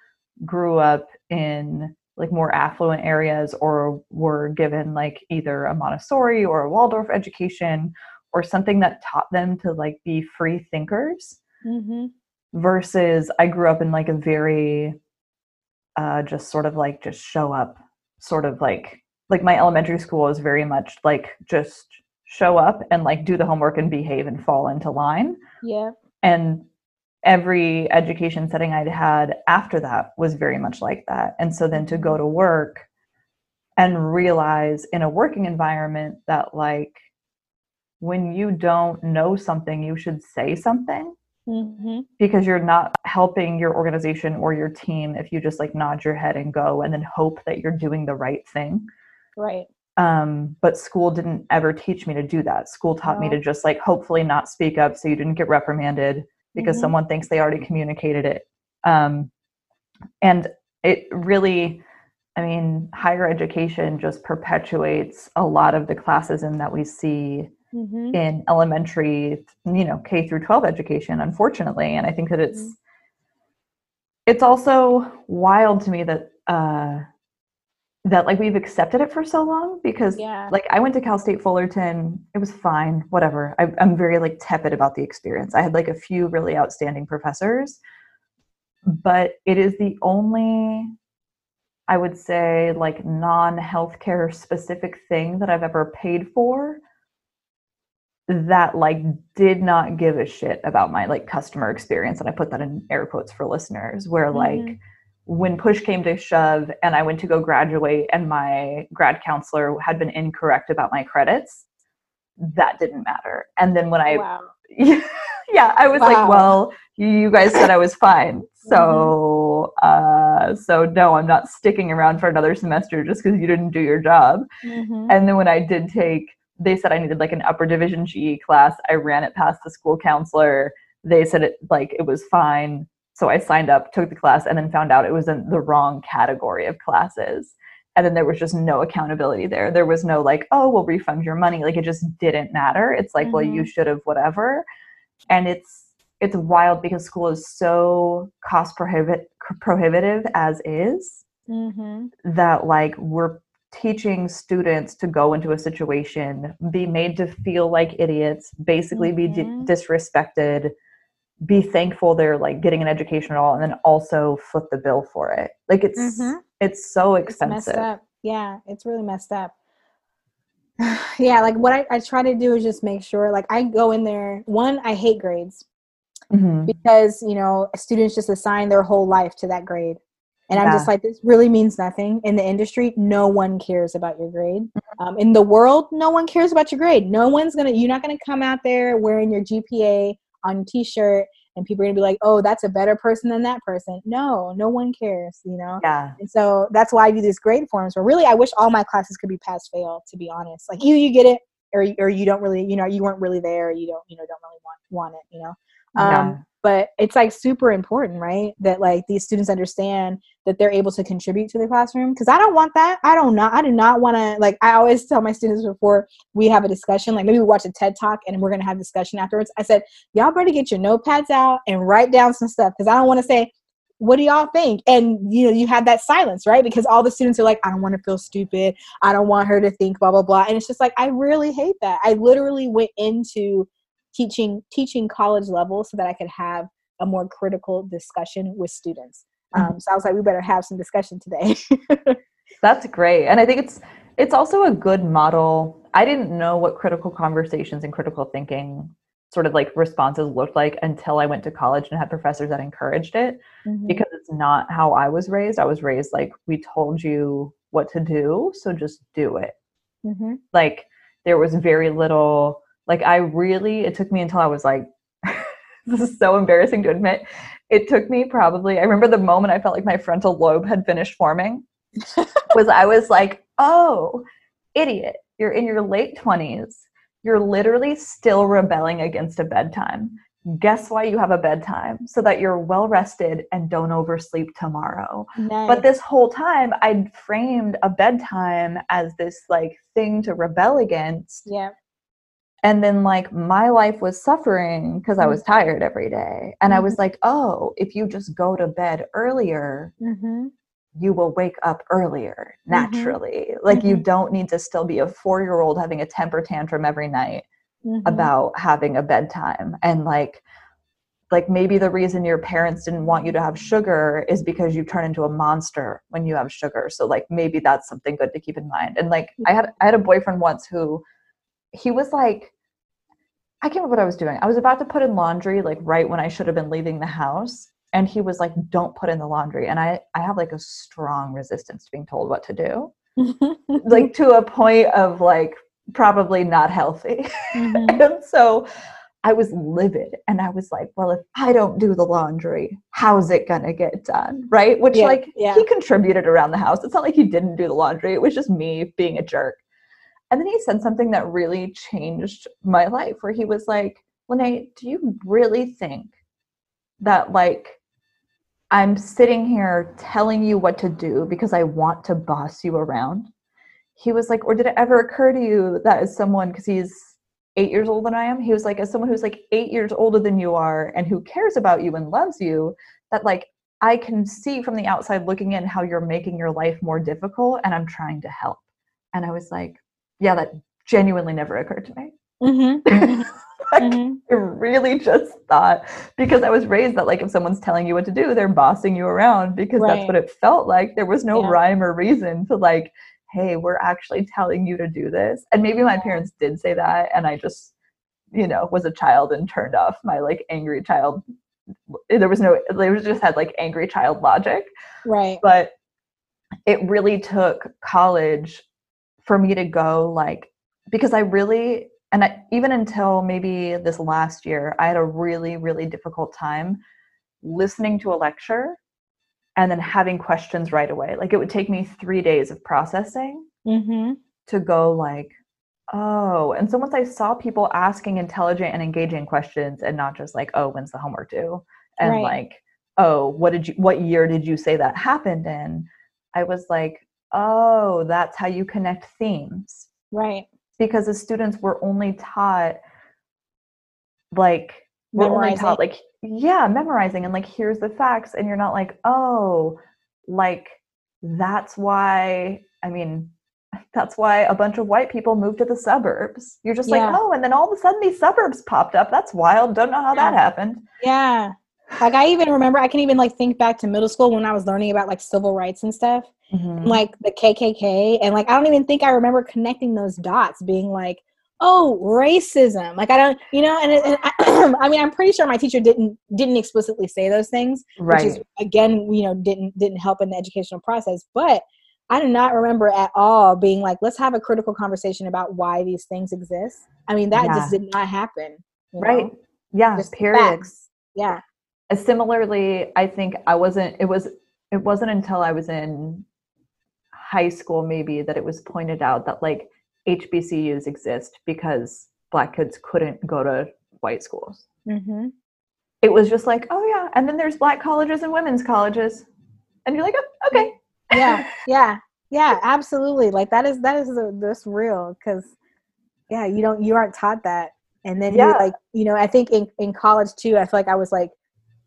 grew up in like more affluent areas or were given like either a montessori or a waldorf education or something that taught them to like be free thinkers mm-hmm. versus i grew up in like a very uh, just sort of like just show up sort of like like my elementary school was very much like just show up and like do the homework and behave and fall into line. Yeah. And every education setting i'd had after that was very much like that. And so then to go to work and realize in a working environment that like when you don't know something you should say something Mm-hmm. because you're not helping your organization or your team if you just like nod your head and go and then hope that you're doing the right thing Right. um, but school didn't ever teach me to do that school taught me to just like hopefully not speak up so you didn't get reprimanded because Mhm. someone thinks they already communicated it um, and it really i mean higher education just perpetuates a lot of the classism that we see Mm-hmm. in elementary you know k through 12 education unfortunately and i think that it's Mhm. it's also wild to me that uh that like we've accepted it for so long because Yeah. like i went to cal state fullerton it was fine whatever I, i'm very like tepid about the experience i had like a few really outstanding professors but it is the only i would say like non-healthcare specific thing that i've ever paid for that like did not give a shit about my like customer experience and i put that in air quotes for listeners where like Mhm. when push came to shove and i went to go graduate and my grad counselor had been incorrect about my credits that didn't matter and then when i wow. yeah i was Wow. like well you guys said i was fine so uh so no i'm not sticking around for another semester just because you didn't do your job Mm-hmm. and then when I did take, they said I needed like an upper division GE class. I ran it past the school counselor. They said it like it was fine. So I signed up, took the class, and then found out it was in the wrong category of classes. And then there was just no accountability there. There was no like, oh, we'll refund your money. Like it just didn't matter. It's like, well, you should have whatever. And it's it's wild because school is so cost prohibit prohibitive as is Mm-hmm. that like we're teaching students to go into a situation be made to feel like idiots basically be Mhm. di- disrespected be thankful they're like getting an education at all and then also foot the bill for it like it's Mhm. it's so It's expensive up. Yeah, it's really messed up. yeah, like what I, I try to do is just make sure, like, I go in there. One, I hate grades Mhm. because, you know, students just assign their whole life to that grade. And I'm just like, this really means nothing. In the industry, no one cares about your grade. Um, in the world, no one cares about your grade. No one's gonna, you're not gonna come out there wearing your GPA on your t-shirt and people are gonna be like, oh, that's a better person than that person. No, no one cares, you know? yeah And so that's why I do these grade forms where really I wish all my classes could be pass fail, to be honest. Like either you get it or, or you don't really, you know, you weren't really there you don't, you know, don't really want, want it, you know? Um, Yeah. But it's like super important, right? That like these students understand that they're able to contribute to the classroom. Cause I don't want that. I don't know. I do not want to, like, I always tell my students before we have a discussion, like maybe we watch a TED talk and we're going to have discussion afterwards. I said, y'all better get your notepads out and write down some stuff. Cause I don't want to say, what do y'all think? And you know, you have that silence, right? Because all the students are like, I don't want to feel stupid. I don't want her to think blah blah blah. And it's just like I really hate that. I literally went into teaching teaching college level so that I could have a more critical discussion with students. Um, so I was like, we better have some discussion today. That's great. And I think it's it's also a good model. I didn't know what critical conversations and critical thinking sort of like responses looked like until I went to college and had professors that encouraged it Mhm. because it's not how I was raised. I was raised like we told you what to do, so just do it. Mhm. Like there was very little like I really it took me until I was like this is so embarrassing to admit. It took me probably I remember the moment I felt like my frontal lobe had finished forming was I was like, "Oh, idiot. You're in your late 20s. You're literally still rebelling against a bedtime. Guess why you have a bedtime? So that you're well rested and don't oversleep tomorrow." Nice. But this whole time I'd framed a bedtime as this like thing to rebel against yeah. And then like my life was suffering because i was tired every day and i was like oh if you just go to bed earlier Mm-hmm. you will wake up earlier Mhm. naturally like you Mhm. don't need to still be a four year old having a temper tantrum every night Mm-hmm. about having a bedtime and like like maybe the reason your parents didn't want you to have sugar is because you turn into a monster when you have sugar so like maybe that's something good to keep in mind and like i had i had a boyfriend once who he was like i can't remember what i was doing i was about to put in laundry like right when i should have been leaving the house and he was like don't put in the laundry and i i have like a strong resistance to being told what to do like to a point of like probably not healthy. Mhm. and so I was livid and I was like, well, if I don't do the laundry, how's it going to get done? Right. Which, Yeah, like, yeah. he contributed around the house. It's not like he didn't do the laundry, it was just me being a jerk. And then he said something that really changed my life where he was like, Lene, do you really think that, like, I'm sitting here telling you what to do because I want to boss you around? He was like, or did it ever occur to you that as someone, because he's eight years older than I am, he was like, as someone who's like eight years older than you are and who cares about you and loves you, that like I can see from the outside looking in how you're making your life more difficult and I'm trying to help. And I was like, yeah, that genuinely never occurred to me. Mhm. Like, Mhm. I really just thought because I was raised that like if someone's telling you what to do, they're bossing you around because that's what it felt like. There was no Yeah. rhyme or reason to like, hey, we're actually telling you to do this. And maybe my parents did say that and I just, you know, was a child and turned off my like angry child. There was no they was just had like angry child logic Right. but it really took college for me to go like because i really and I, even until maybe this last year i had a really really difficult time listening to a lecture and then having questions right away like it would take me three days of processing Mm-hmm. to go like oh and so once i saw people asking intelligent and engaging questions and not just like oh when's the homework due and Right. like oh what did you what year did you say that happened in i was like oh that's how you connect themes Right. because the students were only taught like we're only taught like yeah memorizing and like here's the facts and you're not like oh like that's why i mean that's why a bunch of white people moved to the suburbs you're just Yeah. like oh and then all of a sudden these suburbs popped up that's wild don't know how that happened Yeah. Like I even remember I can even like think back to middle school when I was learning about like civil rights and stuff. Mhm. like the KKK and like I don't even think I remember connecting those dots being like oh racism. Like I don't you know and, it, and I, I mean I'm pretty sure my teacher didn't didn't explicitly say those things right which is again you know didn't didn't help in the educational process but I do not remember at all being like let's have a critical conversation about why these things exist. I mean that just did not happen right. know? yeah Just period. facts. yeah. Similarly i think i wasn't it was it wasn't until i was in high school maybe that it was pointed out that like hbcus exist because black kids couldn't go to white schools. Hmm it was just like oh yeah and then there's black colleges and women's colleges. And you're like oh, okay. Yeah yeah yeah absolutely. Like that is that is the, that's real because yeah you don't you aren't taught that. And then Yeah. you like you know i think in, in college too i feel like i was like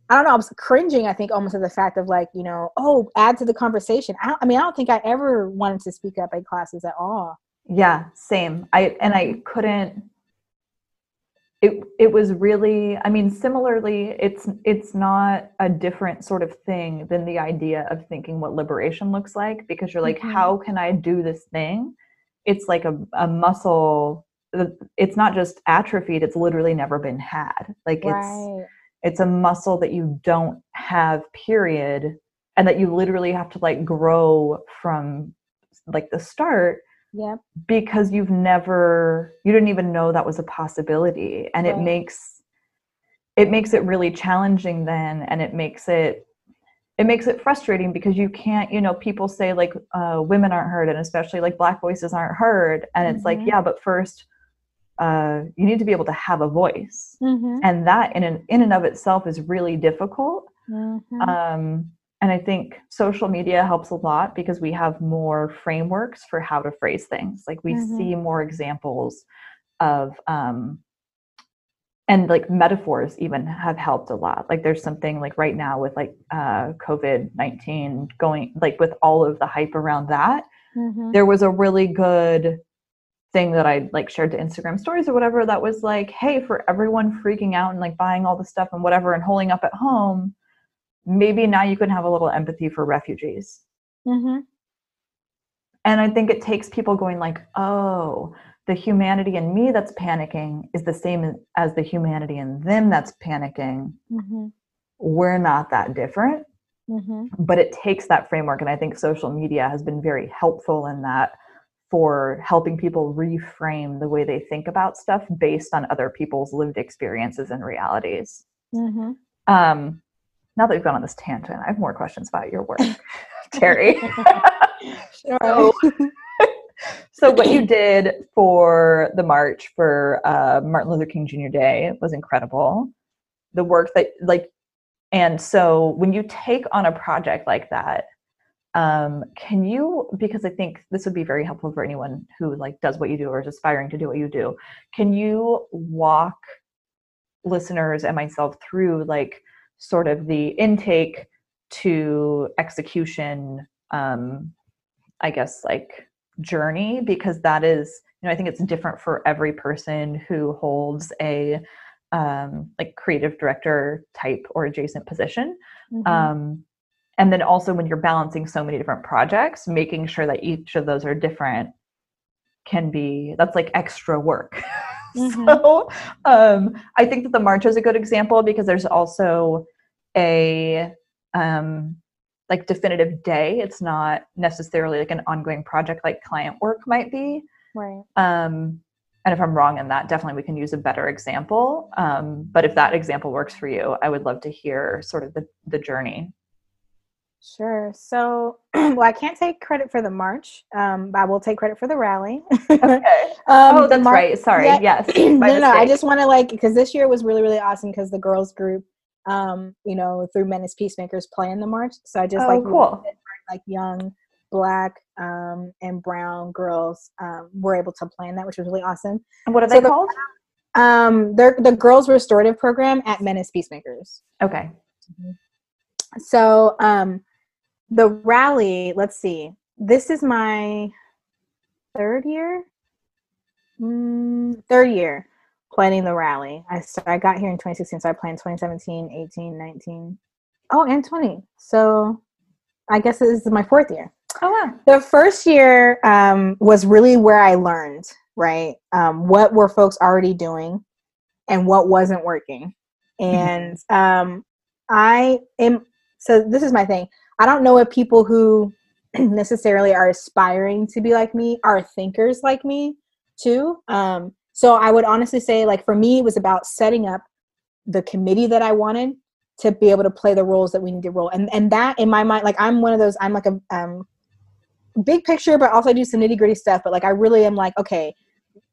i don't know i was cringing i think almost at the fact of like you know oh add to the conversation i, I mean i don't think i ever wanted to speak up in classes at all Yeah, same. I and I couldn't it it was really I mean similarly it's it's not a different sort of thing than the idea of thinking what liberation looks like because you're like Mhm. how can I do this thing? It's like a a muscle it's not just atrophied it's literally never been had. Like right it's a muscle that you don't have period and that you literally have to like grow from like the start yep because you've never you didn't even know that was a possibility and it makes it makes it really challenging then and it makes it it makes it frustrating because you can't you know people say like uh, women aren't heard and especially like black voices aren't heard and it's like Mhm. yeah but first uh, you need to be able to have a voice mm-hmm. and that in an, in and of itself is really difficult Mm-hmm. um, and I think social media helps a lot because we have more frameworks for how to phrase things. Like we Mhm. see more examples of, um, and like metaphors even have helped a lot. Like there's something like right now with like uh, COVID 19 going, like with all of the hype around that, mm-hmm. there was a really good thing that I like shared to Instagram stories or whatever that was like, hey, for everyone freaking out and like buying all the stuff and whatever and holding up at home, maybe now you can have a little empathy for refugees. Mm-hmm. And I think it takes people going like, oh, the humanity in me that's panicking is the same as the humanity in them that's panicking. Mm-hmm. We're not that different. mm-hmm. but it takes that framework and i think social media has been very helpful in that for helping people reframe the way they think about stuff based on other people's lived experiences and realities. Mm-hmm. um, now that we've gone on this tangent i have more questions about your work terry. So, so what you did for the march for uh, martin luther king jr day was incredible. The work that like and so when you take on a project like that um, can you because i think this would be very helpful for anyone who like does what you do or is aspiring to do what you do can you walk listeners and myself through like sort of the intake to execution um, i guess like journey because that is you know i think it's different for every person who holds a um, like creative director type or adjacent position mm-hmm. um, and then also when you're balancing so many different projects making sure that each of those are different can be that's like extra work. Mm-hmm. so um, i think that the march is a good example because there's also a um, like definitive day. It's not necessarily like an ongoing project like client work might be. Right. Um, and if i'm wrong in that definitely we can use a better example. Um, but if that example works for you i would love to hear sort of the, the journey Sure. So, well, I can't take credit for the march. Um, I will take credit for the rally. okay. um, oh, that's mar- right. Sorry. Yeah. Yes. no, no, no. I just want to like because this year was really, really awesome because the girls group, um, you know, through Men as Peacemakers play in the march. So I just oh, like cool. like young black um, and brown girls um, were able to plan that, which was really awesome. And what are so they the, called? Um, they're the Girls Restorative Program at Men as Peacemakers. Okay. Mm-hmm. So, um, the rally, let's see. This is my third year. Mm, third year planning the rally. I I got here in 2016, so I planned 2017, 18, 19. Oh, and 20. So I guess this is my fourth year. Oh wow. The first year um, was really where I learned, right? Um, what were folks already doing and what wasn't working. Mm-hmm. And um, I am so this is my thing. I don't know if people who necessarily are aspiring to be like me are thinkers like me too. Um, so I would honestly say, like for me, it was about setting up the committee that I wanted to be able to play the roles that we need to roll, and and that in my mind, like I'm one of those. I'm like a um, big picture, but also I do some nitty gritty stuff. But like I really am like, okay,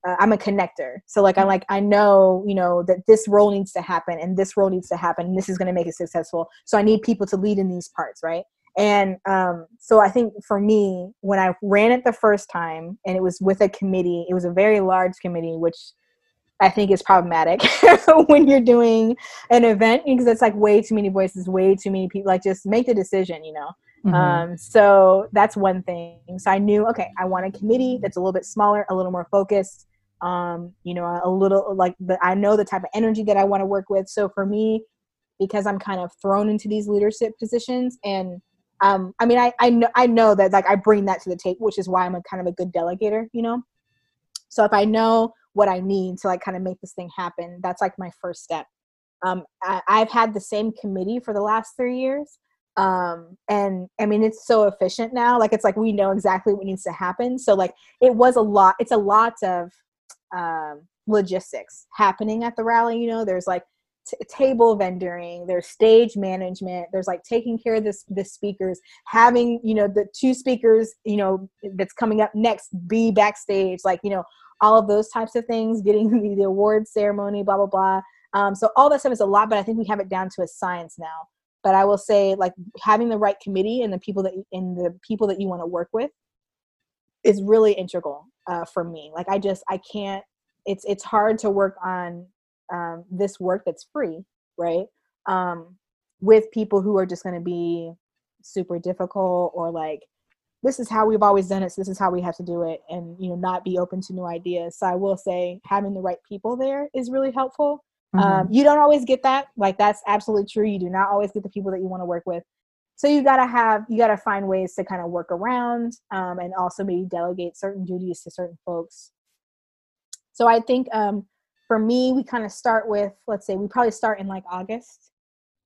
uh, I'm a connector. So like I'm like I know you know that this role needs to happen and this role needs to happen. And this is going to make it successful. So I need people to lead in these parts, right? And um, so I think for me, when I ran it the first time, and it was with a committee, it was a very large committee, which I think is problematic when you're doing an event because it's like way too many voices, way too many people. Like just make the decision, you know. Mm-hmm. Um, so that's one thing. So I knew, okay, I want a committee that's a little bit smaller, a little more focused. Um, you know, a little like the, I know the type of energy that I want to work with. So for me, because I'm kind of thrown into these leadership positions and um, I mean, I, I know, I know that like I bring that to the table, which is why I'm a kind of a good delegator, you know? So if I know what I need to like kind of make this thing happen, that's like my first step. Um, I, I've had the same committee for the last three years. Um, and I mean, it's so efficient now. Like, it's like we know exactly what needs to happen. So, like, it was a lot, it's a lot of um, logistics happening at the rally. You know, there's like t- table vendoring there's stage management there's like taking care of this the speakers having you know the two speakers you know that's coming up next be backstage like you know all of those types of things getting the, the award ceremony blah blah blah. Um, so all that stuff is a lot but i think we have it down to a science now. But i will say like having the right committee and the people that and the people that you want to work with is really integral uh, for me. Like i just i can't it's it's hard to work on um, this work that's free, right? Um, with people who are just going to be super difficult or like, this is how we've always done it, so this is how we have to do it, and you know, not be open to new ideas. So I will say having the right people there is really helpful. Mm-hmm. Um, you don't always get that, like that's absolutely true. You do not always get the people that you want to work with. So you gotta have you gotta find ways to kind of work around um, and also maybe delegate certain duties to certain folks. So I think um, for me, we kind of start with, let's say, we probably start in like August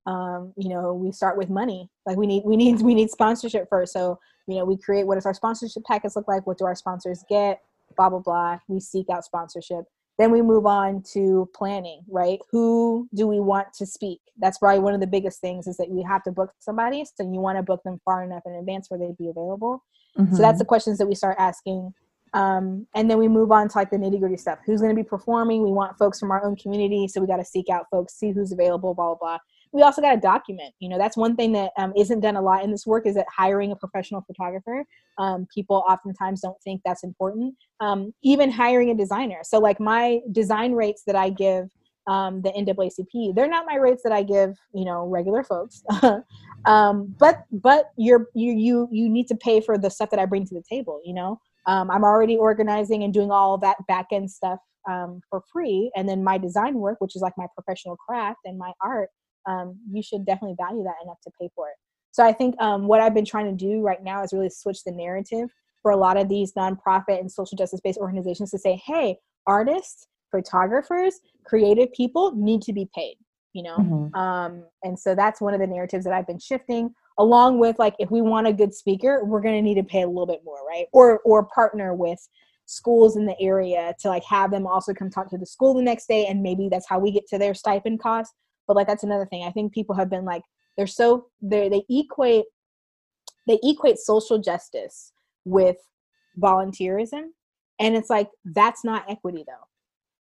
um, you know we start with money. Like we need we need we need sponsorship first. So you know we create what does our sponsorship packets look like? What do our sponsors get? Blah blah blah. We seek out sponsorship. Then we move on to planning right? Who do we want to speak? That's probably one of the biggest things is that we have to book somebody so you want to book them far enough in advance where they'd be available. Mm-hmm. so that's the questions that we start asking um, and then we move on to like the nitty gritty stuff who's going to be performing we want folks from our own community so we got to seek out folks see who's available blah blah blah we also got to document you know that's one thing that um, not done a lot in this work is that hiring a professional photographer um, people oftentimes don't think that's important um, even hiring a designer so like my design rates that i give um, the NAACP. They're not my rates that I give, you know, regular folks. um, but but you're you you you need to pay for the stuff that I bring to the table. You know, um, I'm already organizing and doing all that back end stuff um, for free, and then my design work, which is like my professional craft and my art, um, you should definitely value that enough to pay for it. So I think um, what I've been trying to do right now is really switch the narrative for a lot of these nonprofit and social justice based organizations to say, hey, artists, photographers, creative people need to be paid. You know, mm-hmm. um, and so that's one of the narratives that I've been shifting. Along with like, if we want a good speaker, we're going to need to pay a little bit more, right? Or or partner with schools in the area to like have them also come talk to the school the next day, and maybe that's how we get to their stipend cost. But like that's another thing. I think people have been like they're so they they equate they equate social justice with volunteerism and it's like that's not equity though.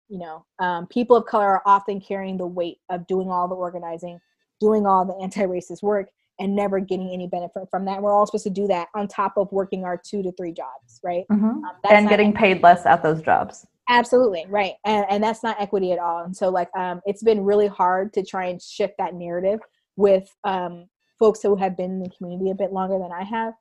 You know um, people of color are often carrying the weight of doing all the organizing doing all the anti-racist work and never getting any benefit from that. We're all supposed to do that on top of working our two to three jobs right? Mm-hmm. um, and getting paid less at those jobs. Absolutely right. And, and that's not equity at all. And so like um, it's been really hard to try and shift that narrative with um, folks who have been in the community a bit longer than i have.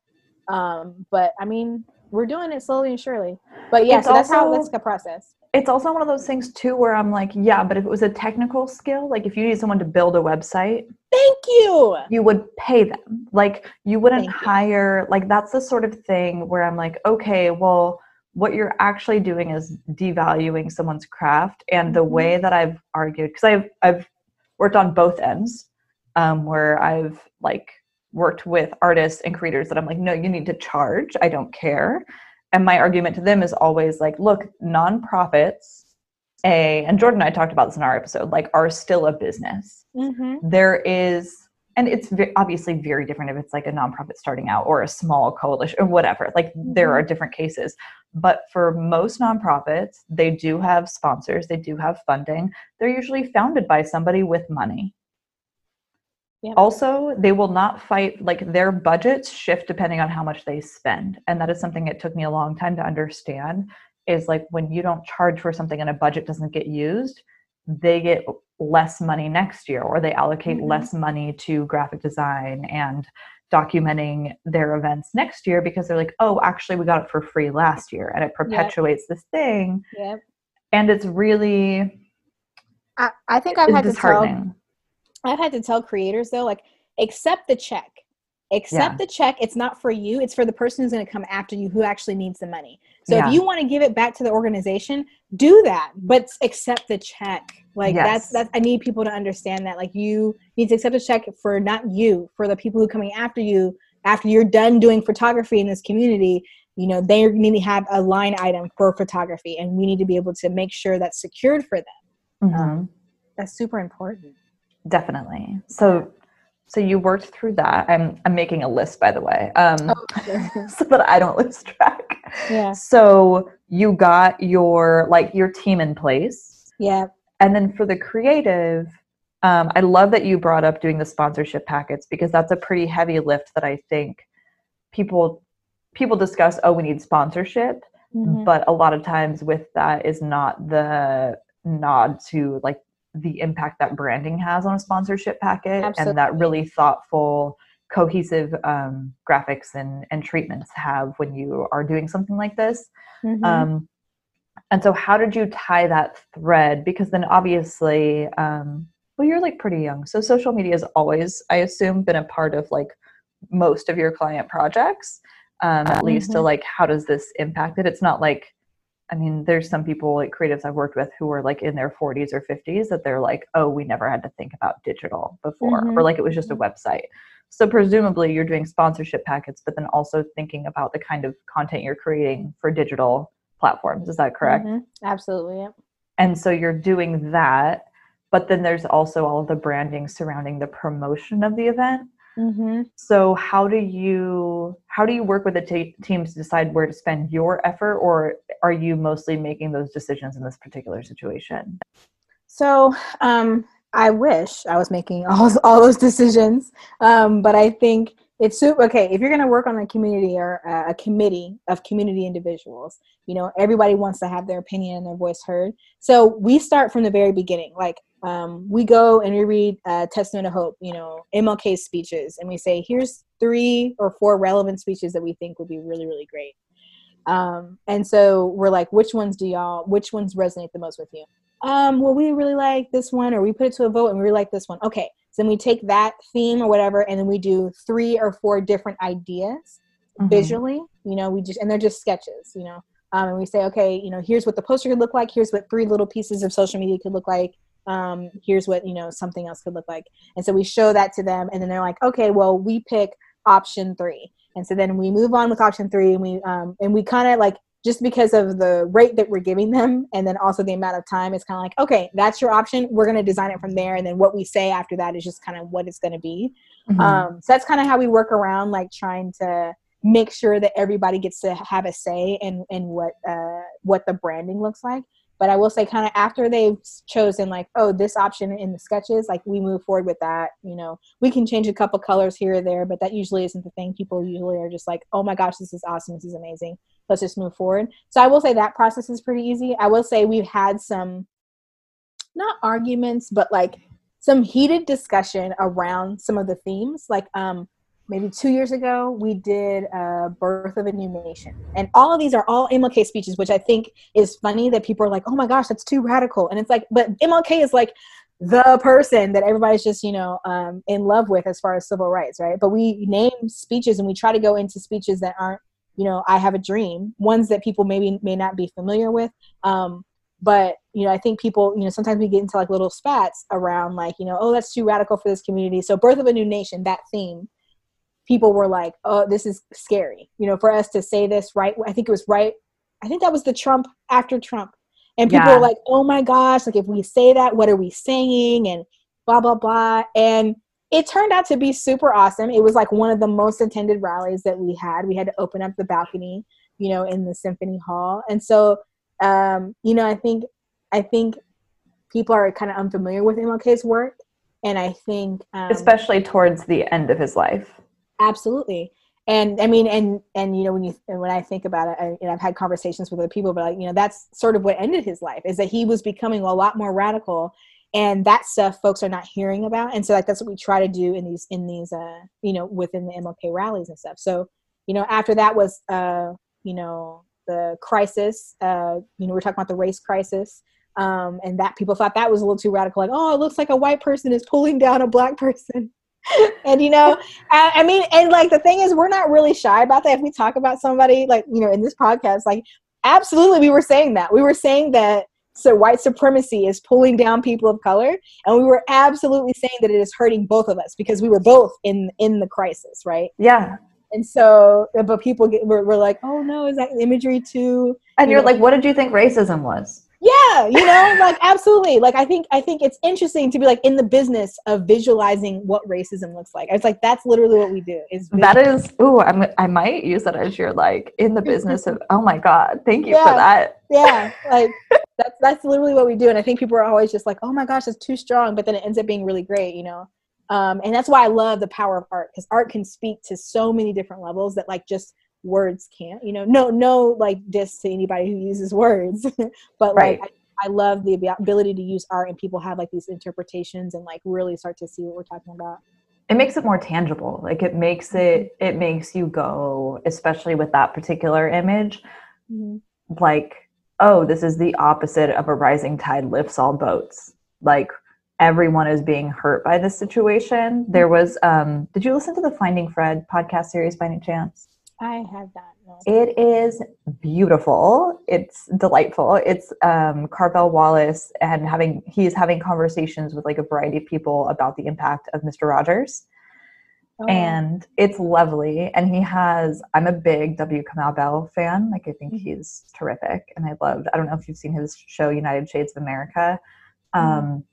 Um, but i mean we're doing it slowly and surely. But yeah it's so that's how that's the process it's also one of those things too where i'm like yeah but if it was a technical skill like if you need someone to build a website thank you. you would pay them. Like you wouldn't hire like that's the sort of thing where i'm like okay well what you're actually doing is devaluing someone's craft. And the mm-hmm. way that i've argued because i've i've worked on both ends um, where i've like worked with artists and creators that i'm like no you need to charge. I don't care and my argument to them is always like look nonprofits a and jordan and i talked about this in our episode like are still a business. Mm-hmm. there is and it's obviously very different if it's like a nonprofit starting out or a small coalition or whatever. Like there are mm-hmm. different cases. But for most nonprofits they do have sponsors they do have funding. They're usually founded by somebody with money yeah. also they will not fight like their budgets shift depending on how much they spend and that is something it took me a long time to understand is like when you don't charge for something and a budget doesn't get used they get less money next year or they allocate mm-hmm. less money to graphic design and documenting their events next year because they're like oh actually we got it for free last year and it perpetuates yep. this thing yep. and it's really i, I think i've had to tell i've had to tell creators though like accept the check accept yeah. the check it's not for you it's for the person who's going to come after you who actually needs the money so yeah. if you want to give it back to the organization do that but accept the check like yes. that's that's i need people to understand that like you need to accept a check for not you for the people who are coming after you after you're done doing photography in this community you know they need to have a line item for photography and we need to be able to make sure that's secured for them mm-hmm. um, that's super important definitely so so you worked through that. I'm I'm making a list, by the way, um, oh, so that I don't lose track. Yeah. So you got your like your team in place. Yeah. And then for the creative, um, I love that you brought up doing the sponsorship packets because that's a pretty heavy lift that I think people people discuss. Oh, we need sponsorship, mm-hmm. but a lot of times with that is not the nod to like the impact that branding has on a sponsorship packet Absolutely. and that really thoughtful cohesive um, graphics and, and treatments have when you are doing something like this mm-hmm. um, and so how did you tie that thread because then obviously um, well you're like pretty young so social media has always i assume been a part of like most of your client projects um, at mm-hmm. least to like how does this impact it it's not like I mean, there's some people like creatives I've worked with who are like in their 40s or 50s that they're like, oh, we never had to think about digital before, Mhm. or like it was just a website. So presumably you're doing sponsorship packets, but then also thinking about the kind of content you're creating for digital platforms. Is that correct? Mhm. Absolutely. And so you're doing that, but then there's also all of the branding surrounding the promotion of the event. Mm-hmm. So how do you how do you work with the t- teams to decide where to spend your effort, or are you mostly making those decisions in this particular situation? So um, I wish I was making all, all those decisions, um, but I think it's super okay if you're going to work on a community or a, a committee of community individuals. You know, everybody wants to have their opinion and their voice heard. So we start from the very beginning. Like um, we go and we read uh, Testament of Hope, you know, MLK speeches, and we say, here's three or four relevant speeches that we think would be really, really great. Um, and so we're like, which ones do y'all, which ones resonate the most with you? Um, well, we really like this one, or we put it to a vote and we really like this one. Okay. So then we take that theme or whatever, and then we do three or four different ideas Mhm. visually. You know, we just, and they're just sketches, you know. Um, and we say, okay, you know, here's what the poster could look like. Here's what three little pieces of social media could look like. Um, here's what, you know, something else could look like. And so we show that to them, and then they're like, okay, well, we pick option three. And so then we move on with option three, and we, um, and we kind of like, just because of the rate that we're giving them and then also the amount of time it's kind of like okay that's your option we're going to design it from there and then what we say after that is just kind of what it's going to be Mhm. um, so that's kind of how we work around like trying to make sure that everybody gets to have a say in in what uh, what the branding looks like but i will say kind of after they've chosen like oh this option in the sketches like we move forward with that you know. We can change a couple colors here or there but that usually isn't the thing. People usually are just like oh my gosh this is awesome. This is amazing. Let's just move forward. So i will say that process is pretty easy. I will say we've had some not arguments but like some heated discussion around some of the themes. Like um maybe two years ago we did uh, birth of a new nation. And all of these are all mlk speeches which i think is funny that people are like oh my gosh that's too radical. And it's like but mlk is like the person that everybody's just you know um, in love with as far as civil rights right? But we name speeches and we try to go into speeches that aren't you know i have a dream ones that people maybe may not be familiar with. Um, but you know i think people you know sometimes we get into like little spats around like you know oh that's too radical for this community. So birth of a new nation that theme people were like oh this is scary you know for us to say this right i think it was right i think that was the trump after trump. And people Yeah. were like oh my gosh like if we say that what are we saying? And blah blah blah. And it turned out to be super awesome. It was like one of the most attended rallies that we had. We had to open up the balcony you know in the symphony hall. And so um you know i think i think people are kind of unfamiliar with mlk's work. And i think um, especially towards the end of his life. Absolutely. And i mean and and you know when you and when i think about it I, and i've had conversations with other people but like you know that's sort of what ended his life is that he was becoming a lot more radical and that stuff folks are not hearing about and so like that's what we try to do in these in these uh you know within the mlk rallies and stuff. So you know after that was uh you know the crisis uh you know we're talking about the race crisis um and that people thought that was a little too radical like oh it looks like a white person is pulling down a black person and you know I, I mean and like the thing is we're not really shy about that. If we talk about somebody like you know in this podcast like absolutely we were saying that. We were saying that so white supremacy is pulling down people of color and we were absolutely saying that it is hurting both of us because we were both in in the crisis right? Yeah. and so but people get were, were like oh no is that imagery too? And You you're know- like, what did you think racism was? Yeah you know like absolutely like i think i think it's interesting to be like in the business of visualizing what racism looks like it's like that's literally what we do is That is, ooh, I'm, I might use that as your like in the business of, oh my God, thank you Yeah. for that. yeah like that's that's literally what we do and i think people are always just like oh my gosh it's too strong but then it ends up being really great you know um, and that's why i love the power of art because art can speak to so many different levels that like just words can't you know no no like diss to anybody who uses words but Right. like I, I love the ability to use art and people have like these interpretations and like really start to see what we're talking about It makes it more tangible. Like it makes it, mm-hmm. it makes you go, especially with that particular image, mm-hmm. like, oh, this is the opposite of a rising tide lifts all boats. Like everyone is being hurt by this situation. There mm-hmm. was, um, did you listen to the Finding Fred podcast series by any chance? I have that. No. It is beautiful. It's delightful. It's um, Carvel Wallace and having he's having conversations with like a variety of people about the impact of Mr. Rogers. Oh, And it's lovely. And he has I'm a big W. Kamau Bell fan. Like I think Mhm. he's terrific. And I loved I don't know if you've seen his show United Shades of America. Mhm. Um,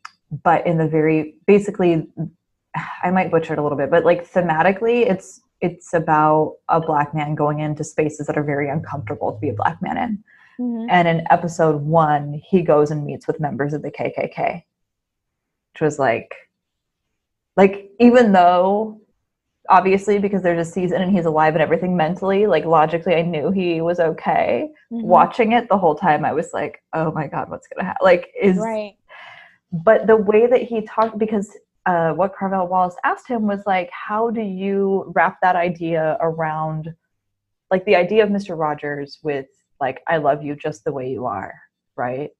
but in the very basically I might butcher it a little bit, but like thematically it's it's about a black man going into spaces that are very uncomfortable to be a black man in. Mhm. And in episode one, he goes and meets with members of the KKK, which was like, like even though obviously because there's a season and he's alive and everything mentally, like logically, I knew he was okay. Mhm. Watching it the whole time, I was like, oh my god, what's gonna happen? Like, is Right. but the way that he talked because uh, what Carvel Wallace asked him was like, how do you wrap that idea around like the idea of Mr. Rogers with like, I love you just the way you are, right?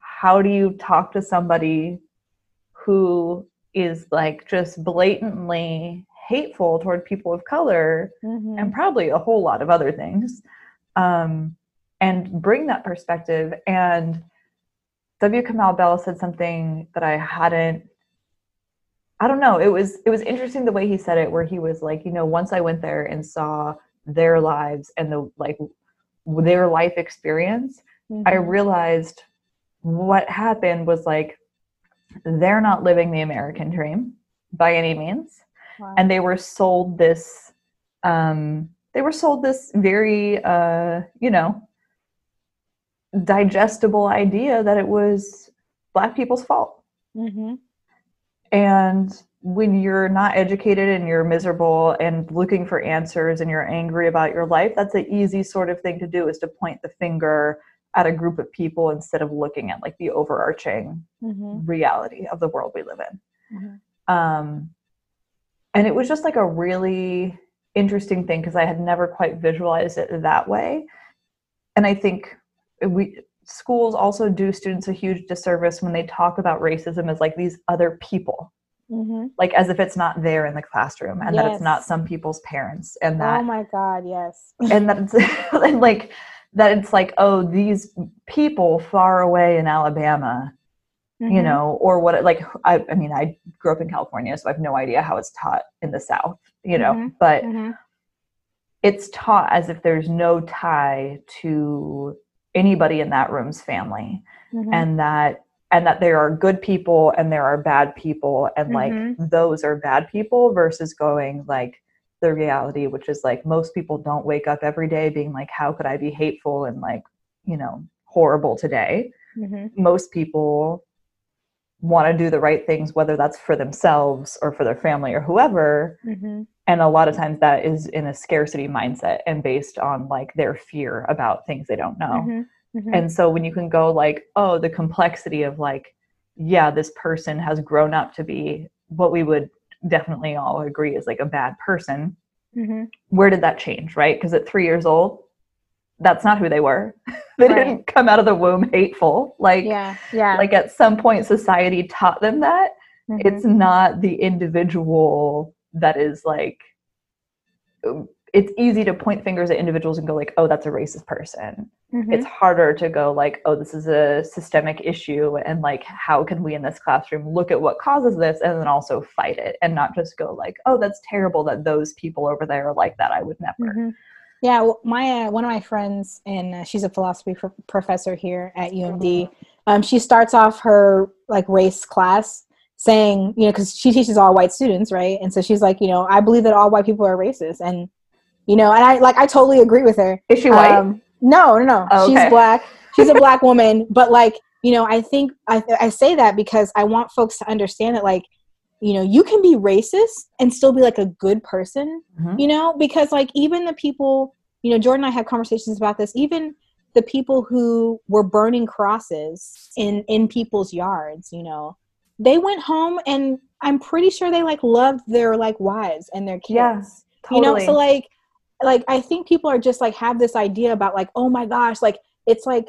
How do you talk to somebody who is like just blatantly hateful toward people of color Mhm. and probably a whole lot of other things um, and bring that perspective and w Kamau Bell said something that i hadn't i don't know it was it was interesting the way he said it where he was like you know once i went there and saw their lives and the like their life experience i Mhm. realized what happened was like they're not living the american dream by any means Wow. and they were sold this um they were sold this very uh you know digestible idea that it was black people's fault Mhm. And when you're not educated and you're miserable and looking for answers and you're angry about your life that's an easy sort of thing to do is to point the finger at a group of people instead of looking at like the overarching Mhm. reality of the world we live in. Mhm. Um, and it was just like a really interesting thing because I had never quite visualized it that way. And I think we schools also do students a huge disservice when they talk about racism as like these other people, Mhm. like as if it's not there in the classroom and that it's not some people's parents and that Oh my God! Yes. and that it's and like that it's like oh these people far away in Alabama you Mhm. know or what like I, I mean i grew up in california so i have no idea how it's taught in the south you know Mhm. but Mhm. it's taught as if there's no tie to anybody in that room's family Mhm. and that and that there are good people and there are bad people and like Mhm. those are bad people versus going like the reality which is like most people don't wake up every day being like how could i be hateful and like you know horrible today Mhm. most people want to do the right things, whether that's for themselves or for their family or whoever. Mhm. And a lot of times that is in a scarcity mindset and based on like their fear about things they don't know. Mhm. Mhm. And so when you can go like, oh, the complexity of like, yeah, this person has grown up to be what we would definitely all agree is like a bad person. Mhm. Where did that change, right? Because at three years old, that's not who they were. they Right. didn't come out of the womb hateful. Like, Yeah. Yeah. like at some point society taught them that Mhm. it's not the individual that is like it's easy to point fingers at individuals and go like oh that's a racist person Mhm. it's harder to go like oh this is a systemic issue and like how can we in this classroom look at what causes this and then also fight it and not just go like oh that's terrible that those people over there are like that i would never Mhm. Yeah, well, my uh, one of my friends, and uh, she's a philosophy pro- professor here at UMD. Um, she starts off her like race class saying, you know, because she teaches all white students, right? And so she's like, you know, I believe that all white people are racist, and you know, and I like I totally agree with her. is she white Um, no, no, no. Oh, okay. She's black. She's a black woman, but like you know, I think I I say that because I want folks to understand that like you know you can be racist and still be like a good person Mhm. you know? Because like even the people you know jordan and i have conversations about this even the people who were burning crosses in in people's yards you know? They went home and i'm pretty sure they like loved their like wives and their kids. Yeah, you know so like like i think people are just like have this idea about like oh my gosh like it's like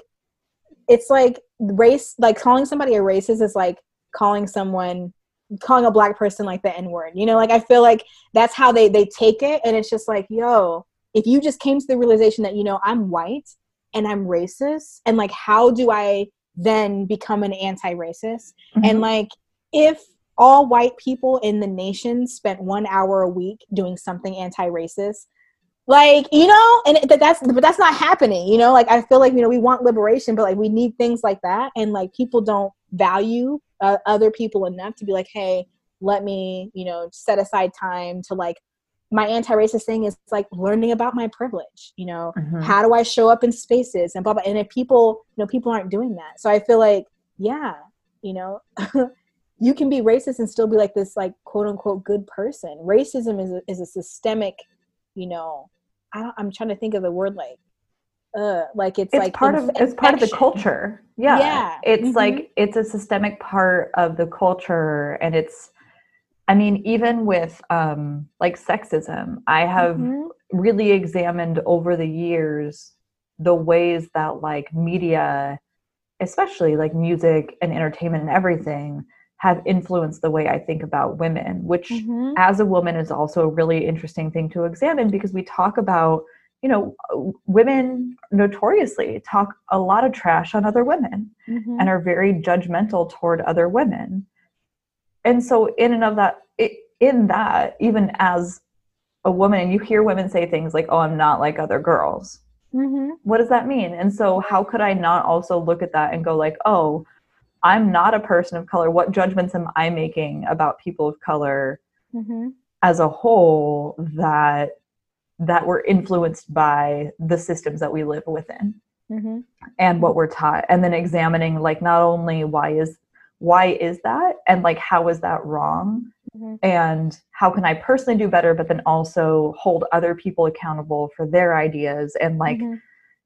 it's like race like calling somebody a racist is like calling someone calling a black person like the n word you know like i feel like that's how they they take it and it's just like yo if you just came to the realization that you know i'm white and i'm racist and like how do i then become an anti-racist mm-hmm. and like if all white people in the nation spent one hour a week doing something anti-racist like you know and that that's but that's not happening you know? Like i feel like you know we want liberation but like we need things like that. And like people don't value uh, other people enough to be like hey let me you know set aside time to like my anti-racist thing is like learning about my privilege you know? Mm-hmm. how do i show up in spaces and blah blah and if people you know people aren't doing that. So i feel like yeah you know you can be racist and still be like this like quote unquote good person. Racism is a, is a systemic you know I am trying to think of the word like uh like it's, it's like part of it's part of the culture yeah yeah it's mm-hmm. like it's a systemic part of the culture and it's i mean even with um like sexism i have mm-hmm. really examined over the years the ways that like media especially like music and entertainment and everything have influenced the way I think about women, which mm-hmm. as a woman is also a really interesting thing to examine because we talk about, you know, women notoriously talk a lot of trash on other women mm-hmm. and are very judgmental toward other women. And so in and of that in that even as a woman you hear women say things like, "Oh, I'm not like other girls." Mm-hmm. What does that mean? And so how could I not also look at that and go like, "Oh, I'm not a person of color. What judgments am I making about people of color mm-hmm. as a whole that that were influenced by the systems that we live within mm-hmm. and what we're taught and then examining like not only why is why is that and like how is that wrong mm-hmm. and how can i personally do better but then also hold other people accountable for their ideas and like mm-hmm.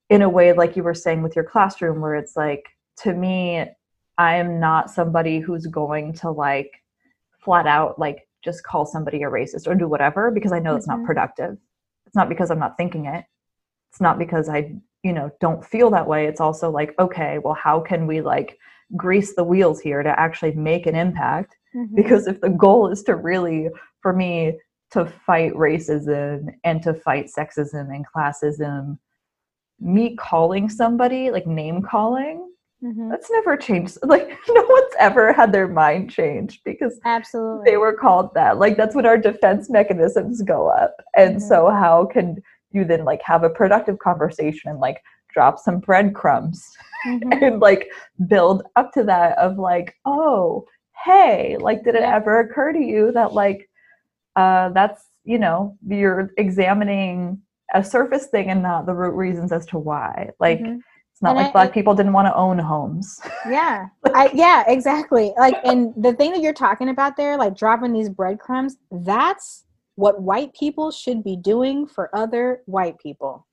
in a way like you were saying with your classroom where it's like to me I am not somebody who's going to like flat out like just call somebody a racist or do whatever because I know mm-hmm. it's not mm-hmm. productive. It's not because I'm not thinking it. It's not because I, you know, don't feel that way. It's also like, okay, well, how can we like grease the wheels here to actually make an impact? Mm-hmm. Because if the goal is to really, for me, to fight racism and to fight sexism and classism, me calling somebody, like name calling, Mm-hmm. That's never changed. Like no one's ever had their mind changed because absolutely they were called that. Like that's when our defense mechanisms go up. And mm-hmm. so how can you then like have a productive conversation and like drop some breadcrumbs mm-hmm. and like build up to that of like, oh, hey, like did it yeah. ever occur to you that like uh that's you know, you're examining a surface thing and not the root reasons as to why. Like mm-hmm not and like I, black people didn't want to own homes. Yeah. I yeah, exactly. Like and the thing that you're talking about there, like dropping these breadcrumbs, that's what white people should be doing for other white people.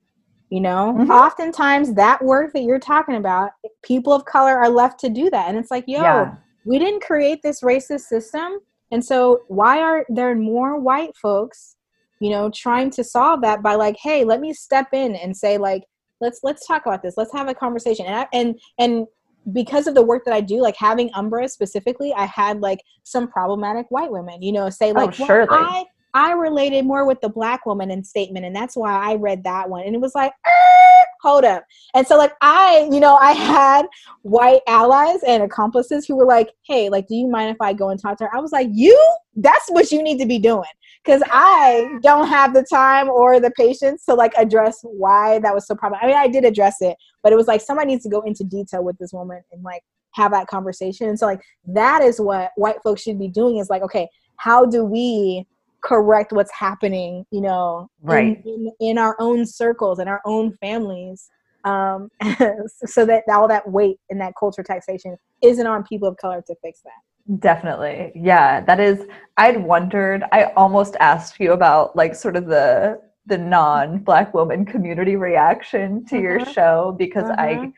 You know, mm-hmm. oftentimes that work that you're talking about, people of color are left to do that. And it's like, yo, yeah. we didn't create this racist system. And so why are there more white folks, you know, trying to solve that by like, hey, let me step in and say, like, let's let's talk about this let's have a conversation and I, and and because of the work that I do, like having Umbra specifically, I had like some problematic white women, you know, say oh, like, oh, surely. Well, I I related more with the black woman in statement, and that's why I read that one. And it was like, ah, hold up. And so, like, I, you know, I had white allies and accomplices who were like, hey, like, do you mind if I go and talk to her? I was like, you? That's what you need to be doing. Because I don't have the time or the patience to like address why that was so problematic. I mean, I did address it, but it was like somebody needs to go into detail with this woman and like have that conversation. And so, like, that is what white folks should be doing is like, okay, how do we correct what's happening you know right in, in, in our own circles and our own families um, so that all that weight in that culture taxation isn't on people of color to fix that definitely yeah that is i'd wondered i almost asked you about like sort of the the non-black woman community reaction to uh-huh. your show because uh-huh. i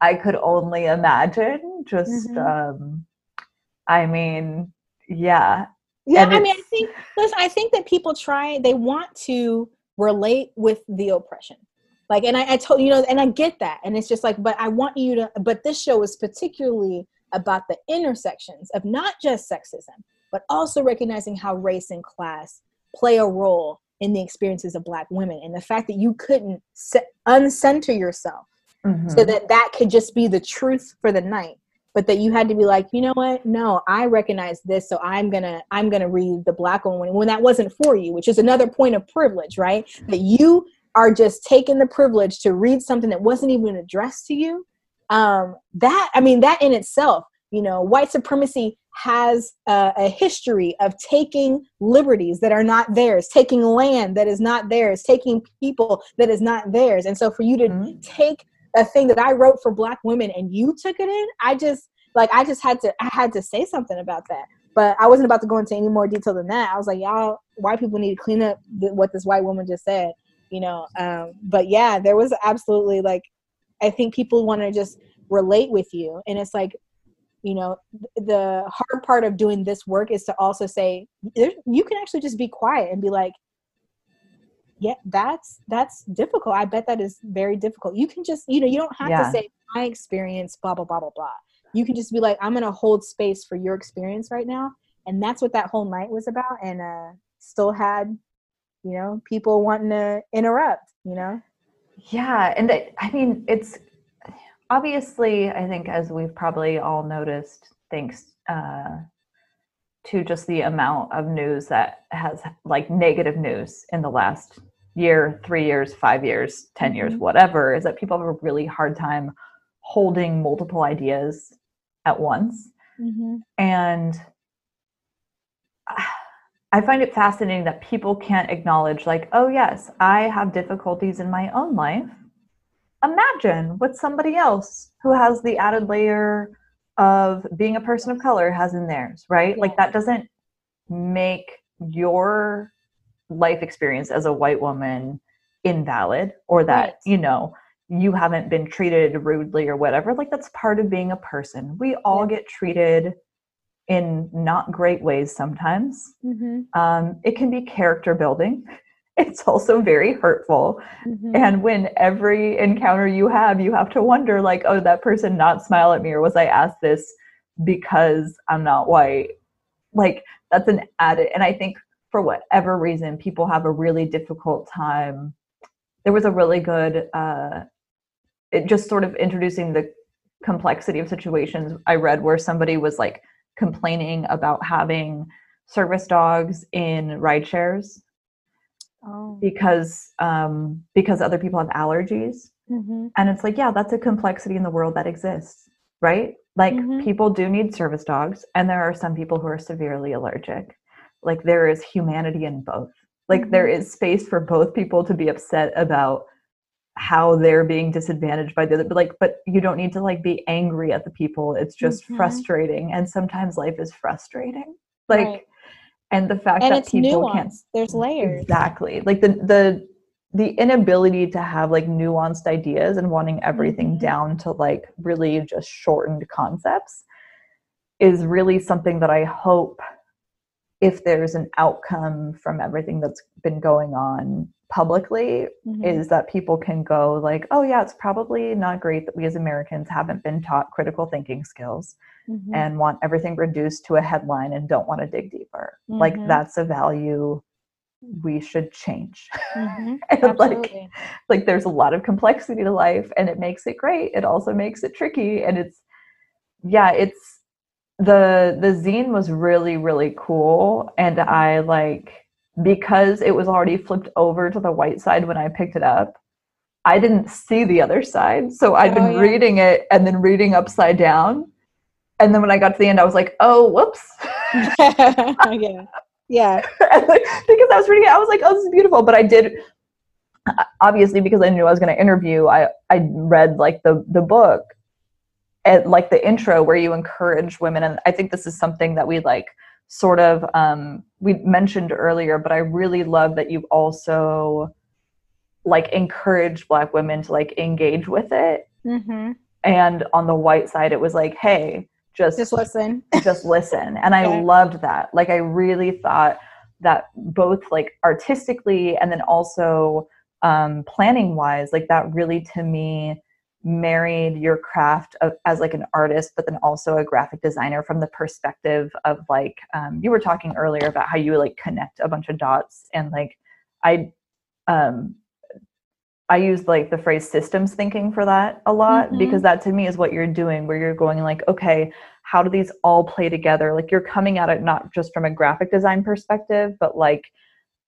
i could only imagine just mm-hmm. um i mean yeah yeah i mean i think listen i think that people try they want to relate with the oppression. Like and I, I told you know and i get that. And it's just like but i want you to but this show is particularly about the intersections of not just sexism but also recognizing how race and class play a role in the experiences of black women and the fact that you couldn't se- uncenter yourself Mhm. so that that could just be the truth for the night but that you had to be like you know what? No i recognize this so i'm gonna i'm gonna read the black one when that wasn't for you which is another point of privilege right? That you are just taking the privilege to read something that wasn't even addressed to you. Um that i mean that in itself you know white supremacy has uh, a history of taking liberties that are not theirs taking land that is not theirs taking people that is not theirs. And so for you to Mhm. take a thing that I wrote for black women and you took it in, I just like I just had to I had to say something about that. But I wasn't about to go into any more detail than that. I was like, y'all, white people need to clean up th- what this white woman just said, you know. Um, but yeah, there was absolutely like, I think people want to just relate with you, and it's like, you know, th- the hard part of doing this work is to also say you can actually just be quiet and be like, yeah that's that's difficult. I bet that is very difficult. You can just you know you don't have Yeah. to say my experience blah blah blah blah blah. You can just be like i'm gonna hold space for your experience right now. And that's what that whole night was about and uh still had you know people wanting to interrupt you know? Yeah, and it, I mean, it's obviously, I think, as we've probably all noticed, thanks uh, to just the amount of news that has like negative news in the last year, three years, five years, 10 years, Mhm. whatever, is that people have a really hard time holding multiple ideas at once. mm-hmm. And I find it fascinating that people can't acknowledge, like, oh, yes, I have difficulties in my own life. Imagine what somebody else who has the added layer of being a person of color has in theirs, right? Like, that doesn't make your life experience as a white woman invalid or that, Right. you know, you haven't been treated rudely or whatever. Like, that's part of being a person. We all Yeah. get treated in not great ways sometimes. Mm-hmm. Um, it can be character building. It's also very hurtful. Mm-hmm. And when every encounter you have, you have to wonder, like, oh, that person not smile at me, or was I asked this because I'm not white? Like, that's an added. And I think for whatever reason, people have a really difficult time. There was a really good, uh, it just sort of introducing the complexity of situations I read where somebody was like complaining about having service dogs in ride shares oh. because um, because other people have allergies mm-hmm. and it's like yeah that's a complexity in the world that exists right like Mhm. people do need service dogs and there are some people who are severely allergic like there is humanity in both like there is space for both people to be upset about how they're being disadvantaged by the other but like but you don't need to like be angry at the people it's just Mhm. frustrating and sometimes life is frustrating like Right. and the fact and that people can't there's layers Exactly. Like the the the inability to have like nuanced ideas and wanting everything Mhm. down to like really just shortened concepts is really something that I hope if there's an outcome from everything that's been going on publicly Mhm. is that people can go like oh yeah it's probably not great that we as Americans haven't been taught critical thinking skills Mhm. and want everything reduced to a headline and don't want to dig deeper like Mhm. that's a value we should change Mhm. and like like there's a lot of complexity to life and it makes it great it also makes it tricky and it's yeah it's the the zine was really really cool and i like because it was already flipped over to the white side when i picked it up i didn't see the other side so i'd Oh, been yeah. reading it and then reading upside down and then when i got to the end i was like oh whoops yeah yeah because I was reading it, I was like, "Oh, this is beautiful." But I did, obviously, because I knew I was going to interview. I I read like the the book, and like the intro where you encourage women, and I think this is something that we like sort of um, we mentioned earlier. But I really love that you've also like encouraged Black women to like engage with it. mm-hmm. And on the white side, it was like, "Hey, just just listen just listen and i Yeah. loved that like i really thought that both like artistically and then also um, planning wise like that really to me married your craft of, as like an artist but then also a graphic designer from the perspective of like um, you were talking earlier about how you like connect a bunch of dots and like I um I use like the phrase systems thinking for that a lot Mhm. because that to me is what you're doing where you're going like okay how do these all play together like you're coming at it not just from a graphic design perspective but like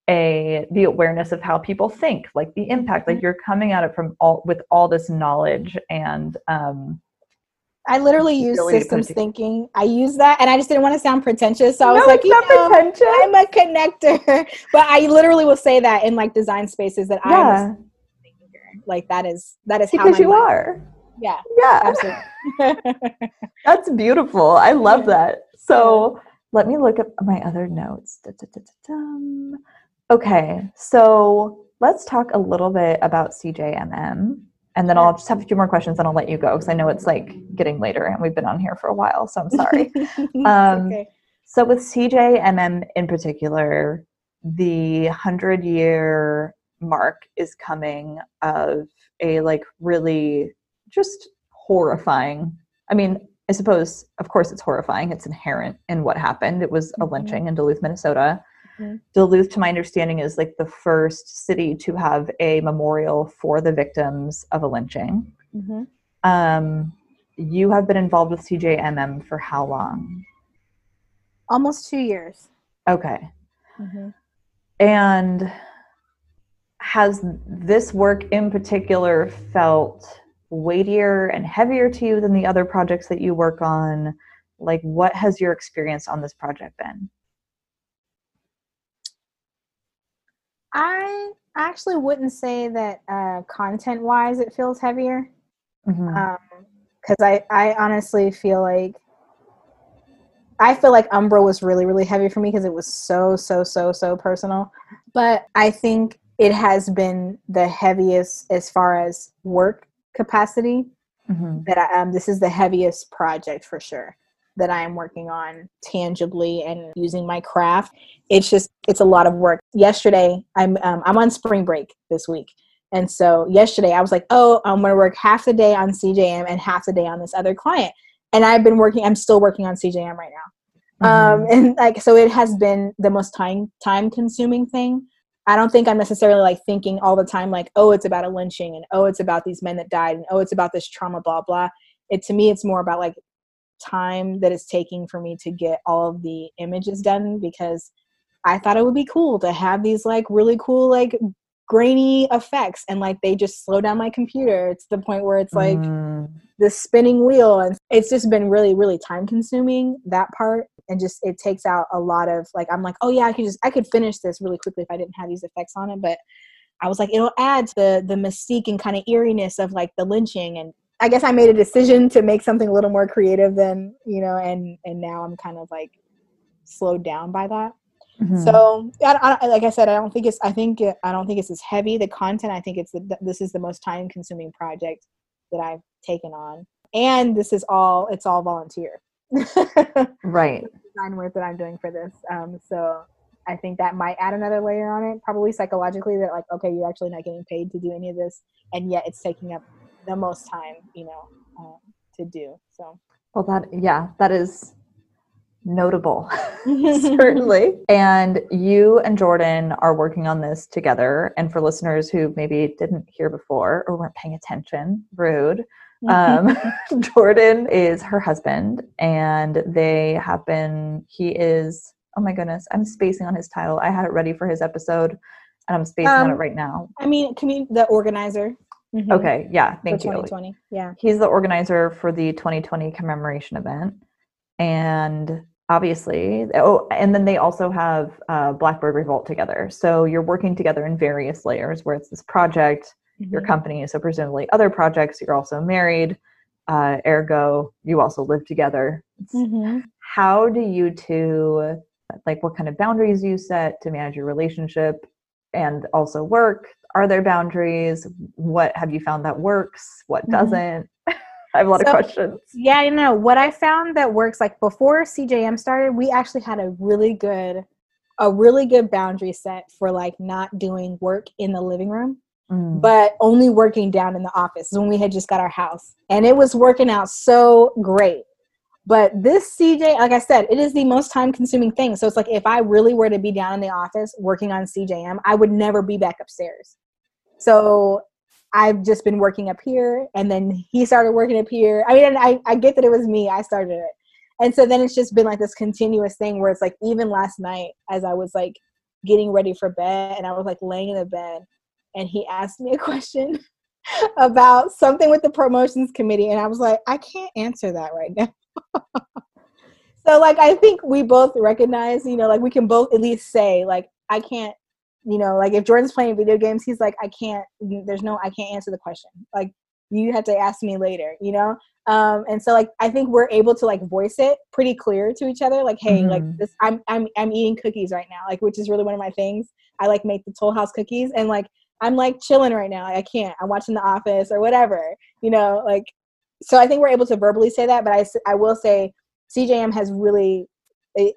a the awareness of how people think like the impact like Mhm. you're coming at it from all with all this knowledge and um I literally use ability to put it systems thinking. I use that, and I just didn't want to sound pretentious, so I was no, like, it's you not know, pretentious. I'm a connector. but I literally will say that in like design spaces that I'm yeah thinker. Like that is that is how because you are Yeah, yeah absolutely. That's beautiful. I love that. So let me look at my other notes. Da-da-da-da-dum. Okay, so let's talk a little bit about CJMM. And then I'll just have a few more questions and I'll let you go because I know it's like getting later and we've been on here for a while. So I'm sorry. Um, okay. So with CJMM in particular, the 100 year mark is coming of a like really just horrifying. I mean, I suppose of course it's horrifying. It's inherent in what happened. It was a Mhm. lynching in Duluth, Minnesota. Mhm. Duluth to my understanding is like the first city to have a memorial for the victims of a lynching. Mhm. Um, you have been involved with CJMM for how long? Almost two years. Okay. Mhm. And has this work in particular felt weightier and heavier to you than the other projects that you work on? Like, what has your experience on this project been? I actually wouldn't say that uh, content wise it feels heavier. Because I, I honestly feel like I feel like Umbra was really really heavy for me because it was so so so so personal. But I think it has been the heaviest as far as work capacity. Mhm. That I, um, this is the heaviest project for sure that I am working on tangibly and using my craft. It's just it's a lot of work. Yesterday I'm um, I'm on spring break this week. And so yesterday I was like, oh, I'm going to work half the day on CJM and half the day on this other client. And I've been working, I'm still working on CJM right now. Um, Mhm. and like, so it has been the most time, time consuming thing. I don't think I'm necessarily like thinking all the time, like, oh, it's about a lynching and oh, it's about these men that died and oh, it's about this trauma, blah, blah. It to me, it's more about like time that it's taking for me to get all of the images done because I thought it would be cool to have these like really cool, like grainy effects and like they just slow down my computer. It's the point where it's like Mm. the spinning wheel and it's just been really really time consuming that part and just it takes out a lot of like i'm like oh yeah i could just i could finish this really quickly if i didn't have these effects on it but i was like it'll add to the the mystique and kind of eeriness of like the lynching and i guess i made a decision to make something a little more creative than you know and and now i'm kind of like slowed down by that Mhm. so I, I, like I said, I don't think it's. I think I don't think it's as heavy the content. I think it's the, this is the most time consuming project that I've taken on, and this is all. It's all volunteer. right. Design work that I'm doing for this. Um, so I think that might add another layer on it, probably psychologically. That like, okay, you're actually not getting paid to do any of this, and yet it's taking up the most time, you know, um, to do. So Well, that, yeah, that is notable. Certainly. And you and Jordan are working on this together. And for listeners who maybe didn't hear before or weren't paying attention, rude. Um, Jordan is her husband, and they have been, he is, oh my goodness, I'm spacing on his title. I had it ready for his episode, and I'm spacing on it Um, right now. I mean, commun- the organizer. Mhm. Okay, yeah, For thank you. 2020. Yeah. he's the organizer for the 2020 commemoration event and obviously oh and then they also have uh, blackbird revolt together so you're working together in various layers where it's this project your Mhm. company so presumably other projects you're also married uh, ergo you also live together Mhm. how do you two like what kind of boundaries you set to manage your relationship and also work are there boundaries what have you found that works what Mhm. doesn't i have a lot So- of questions Yeah, you know what I found that works. Like before CJM started, we actually had a really good, a really good boundary set for like not doing work in the living room, Mm. but only working down in the office when we had just got our house, and it was working out so great. But this CJ, like I said, it is the most time consuming thing. So it's like if I really were to be down in the office working on CJM, I would never be back upstairs. So I've just been working up here and then he started working up here. I mean, I, I get that it was me, I started it. And so then it's just been like this continuous thing where it's like even last night as I was like getting ready for bed and I was like laying in the bed and he asked me a question about something with the promotions committee and I was like, I can't answer that right now. So like I think we both recognize, you know, like we can both at least say like I can't, you know, like if Jordan's playing video games, he's like I can't there's no I can't answer the question. Like you have to ask me later, you know? Um, and so like I think we're able to like voice it pretty clear to each other, like, hey, mm-hmm. like this I'm I'm I'm eating cookies right now, like which is really one of my things. I like make the Toll House cookies and like I'm like chilling right now. Like, I can't. I'm watching The Office or whatever, you know, like so I think we're able to verbally say that, but I, I will say CJM has really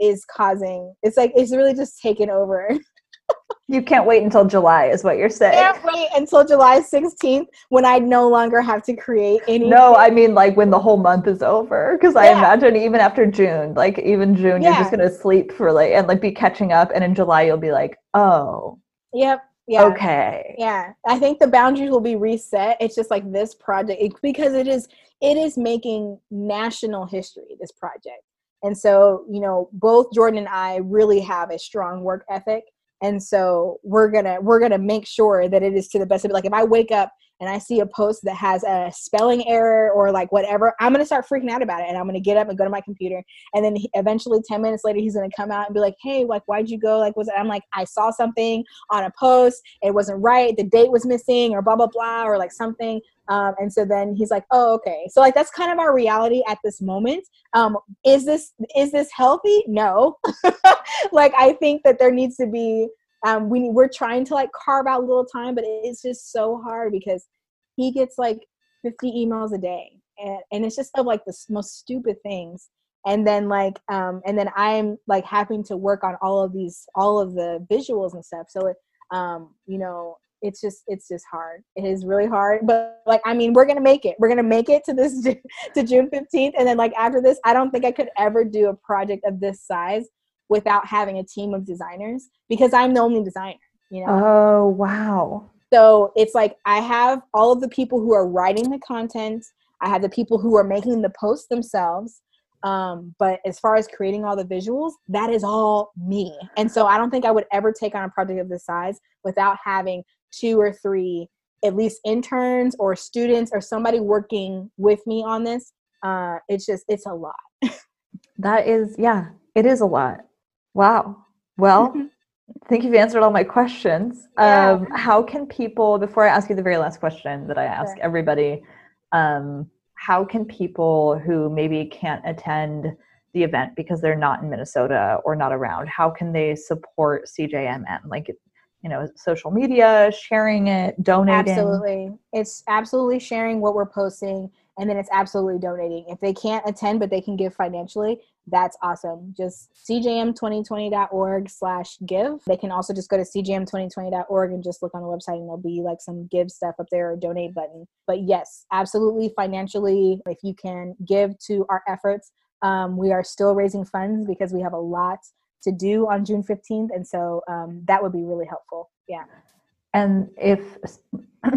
is causing it's like it's really just taken over. you can't wait until July, is what you're saying. Can't wait until July 16th when I no longer have to create any. No, I mean like when the whole month is over, because yeah. I imagine even after June, like even June, yeah. you're just gonna sleep for like and like be catching up, and in July you'll be like, oh. Yep. Yeah. Okay. Yeah. I think the boundaries will be reset. It's just like this project it, because it is it is making national history this project. And so, you know, both Jordan and I really have a strong work ethic. And so we're gonna we're gonna make sure that it is to the best of it. Like if I wake up and I see a post that has a spelling error or like whatever, I'm gonna start freaking out about it, and I'm gonna get up and go to my computer, and then he, eventually, ten minutes later, he's gonna come out and be like, "Hey, like, why'd you go? Like, was it?" I'm like, "I saw something on a post, it wasn't right, the date was missing, or blah blah blah, or like something." Um, and so then he's like, "Oh, okay." So like that's kind of our reality at this moment. Um, is this is this healthy? No. like I think that there needs to be um, we we're trying to like carve out little time, but it's just so hard because he gets like 50 emails a day, and and it's just of like the most stupid things. And then like um, and then I'm like having to work on all of these all of the visuals and stuff. So it, um, you know, it's just it's just hard it is really hard but like i mean we're gonna make it we're gonna make it to this to june 15th and then like after this i don't think i could ever do a project of this size without having a team of designers because I'm the only designer, you know. Oh, wow. So it's like I have all of the people who are writing the content, I have the people who are making the posts themselves. Um, but as far as creating all the visuals, that is all me. And so I don't think I would ever take on a project of this size without having two or three at least interns or students or somebody working with me on this. Uh, it's just it's a lot. that is yeah, it is a lot. Wow. Well, thank you for answered all my questions. Yeah. Um, how can people, before I ask you the very last question that I ask sure. everybody, um, how can people who maybe can't attend the event because they're not in Minnesota or not around, how can they support CJMM? Like, you know, social media, sharing it, donating? Absolutely. It's absolutely sharing what we're posting and then it's absolutely donating. If they can't attend but they can give financially, that's awesome. Just cjm2020.org slash give. They can also just go to cjm2020.org and just look on the website and there'll be like some give stuff up there or donate button. But yes, absolutely financially, if you can give to our efforts, um, we are still raising funds because we have a lot to do on June 15th. And so um, that would be really helpful. Yeah. And if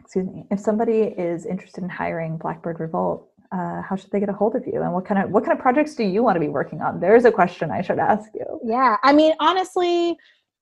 excuse me, if somebody is interested in hiring Blackbird Revolt, uh, how should they get a hold of you? And what kind of what kind of projects do you want to be working on? There's a question i should ask you. Yeah i mean honestly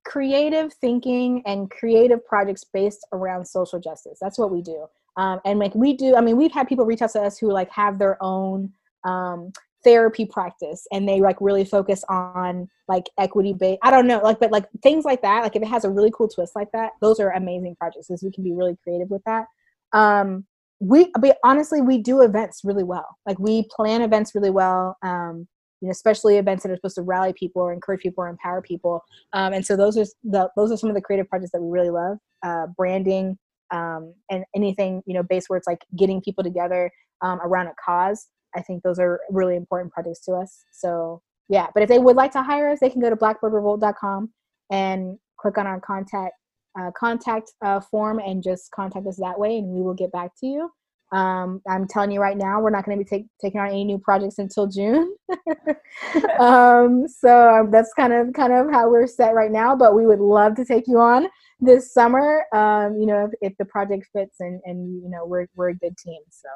creative thinking and creative projects based around social justice that's what we do. Um, and like we do i mean we've had people reach out to us who like have their own um, therapy practice and they like really focus on like equity based i don't know like but like things like that like if it has a really cool twist like that those are amazing projects because we can be really creative with that. Um we but honestly we do events really well. Like we plan events really well um you know especially events that are supposed to rally people or encourage people or empower people. Um, and so those are the those are some of the creative projects that we really love uh, branding um, and anything you know based where it's like getting people together um, around a cause. I think those are really important projects to us. So yeah, but if they would like to hire us, they can go to blackbirdrevolt.com and click on our contact uh, contact uh, form and just contact us that way, and we will get back to you. Um, I'm telling you right now, we're not going to be take, taking on any new projects until June. um, so um, that's kind of kind of how we're set right now. But we would love to take you on this summer. Um, you know, if, if the project fits and and you know we're we're a good team. So.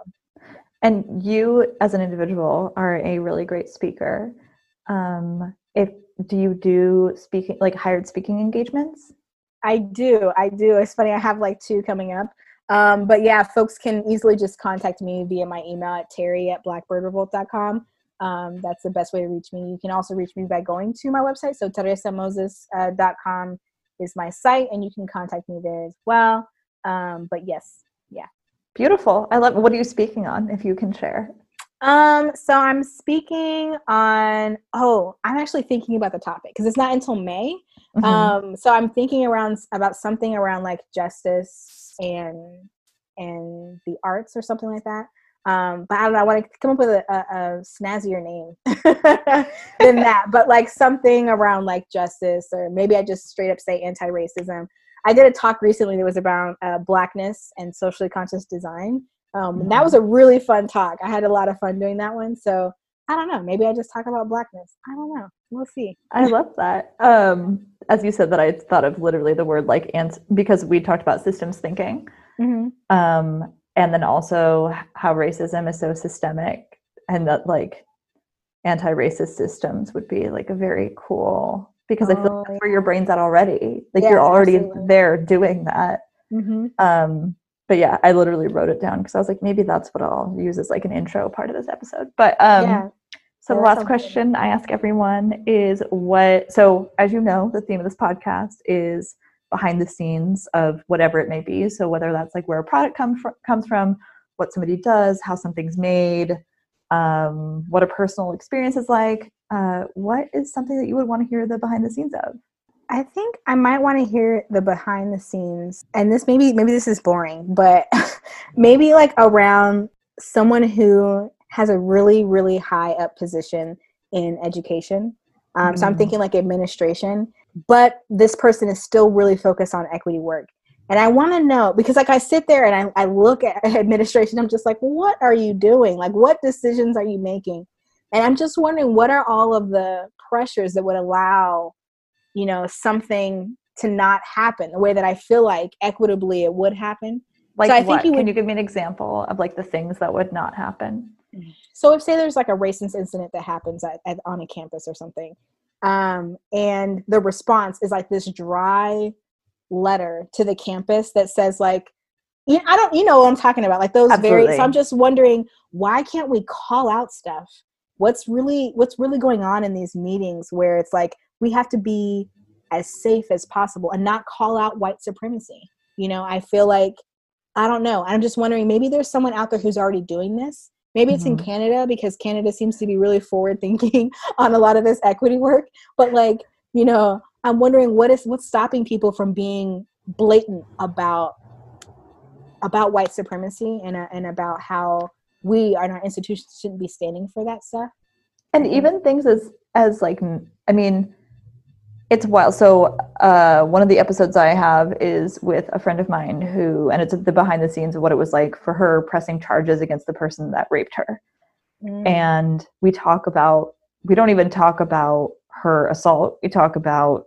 And you, as an individual, are a really great speaker. Um, if do you do speaking like hired speaking engagements? I do. I do. It's funny. I have like two coming up. Um, but yeah, folks can easily just contact me via my email at terry at blackbirdrevolt.com. Um, that's the best way to reach me. You can also reach me by going to my website. So terresamoses.com uh, is my site, and you can contact me there as well. Um, but yes, yeah. Beautiful. I love. What are you speaking on? If you can share. Um, so I'm speaking on. Oh, I'm actually thinking about the topic because it's not until May. Mm-hmm. Um, so I'm thinking around about something around like justice and and the arts or something like that. Um, but I don't know. I want to come up with a, a, a snazzier name than that. But like something around like justice, or maybe I just straight up say anti-racism. I did a talk recently that was about uh, blackness and socially conscious design. Um, and that was mm-hmm. a really fun talk. I had a lot of fun doing that one. So I don't know. Maybe I just talk about blackness. I don't know. We'll see. I love that. Um, as you said, that I thought of literally the word like and because we talked about systems thinking, mm-hmm. um, and then also how racism is so systemic, and that like anti-racist systems would be like a very cool because oh, I feel like oh, that's where your brain's at already. Like yeah, you're already absolutely. there doing that. Mm-hmm. Um, but yeah, I literally wrote it down because I was like, maybe that's what I'll use as like an intro part of this episode. But um, yeah. So the last question. I ask everyone is what. So as you know, the theme of this podcast is behind the scenes of whatever it may be. So whether that's like where a product comes from, comes from, what somebody does, how something's made, um, what a personal experience is like. Uh, what is something that you would want to hear the behind the scenes of? I think I might want to hear the behind the scenes. And this maybe maybe this is boring, but maybe like around someone who has a really really high up position in education. Um, mm-hmm. So I'm mm. thinking like administration, but this person is still really focused on equity work. And I want to know because, like, I sit there and I, I look at administration, I'm just like, what are you doing? Like, what decisions are you making? And I'm just wondering, what are all of the pressures that would allow you know something to not happen the way that i feel like equitably it would happen like so I what? think would, can you give me an example of like the things that would not happen so if say there's like a racist incident that happens at, at on a campus or something um, and the response is like this dry letter to the campus that says like you know, I don't you know what I'm talking about like those Absolutely. very so I'm just wondering why can't we call out stuff what's really what's really going on in these meetings where it's like we have to be as safe as possible and not call out white supremacy. You know, I feel like I don't know. I'm just wondering maybe there's someone out there who's already doing this. Maybe it's mm-hmm. in Canada because Canada seems to be really forward thinking on a lot of this equity work. But like, you know, I'm wondering what is what's stopping people from being blatant about about white supremacy and uh, and about how we and our institutions shouldn't be standing for that stuff. And even things as as like I mean, it's wild. So uh, one of the episodes I have is with a friend of mine who, and it's the behind the scenes of what it was like for her pressing charges against the person that raped her. Mm. And we talk about, we don't even talk about her assault. We talk about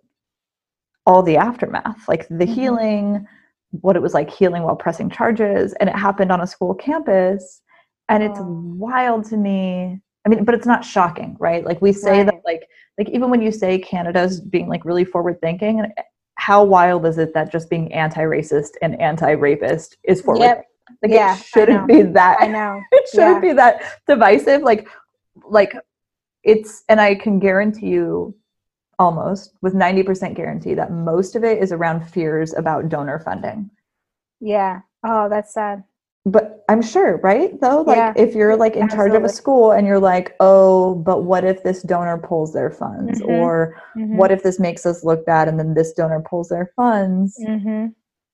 all the aftermath, like the mm-hmm. healing, what it was like healing while pressing charges. And it happened on a school campus. And it's wild to me I mean, but it's not shocking, right? Like we say right. that, like, like even when you say Canada's being like really forward thinking, eh, how wild is it that just being anti-racist and anti-rapist is forward? Yep. Like yeah, it shouldn't be that. I know it shouldn't yeah. be that divisive. Like, like it's, and I can guarantee you, almost with ninety percent guarantee that most of it is around fears about donor funding. Yeah. Oh, that's sad but i'm sure right though like yeah, if you're like in absolutely. charge of a school and you're like oh but what if this donor pulls their funds mm-hmm. or mm-hmm. what if this makes us look bad and then this donor pulls their funds mm-hmm.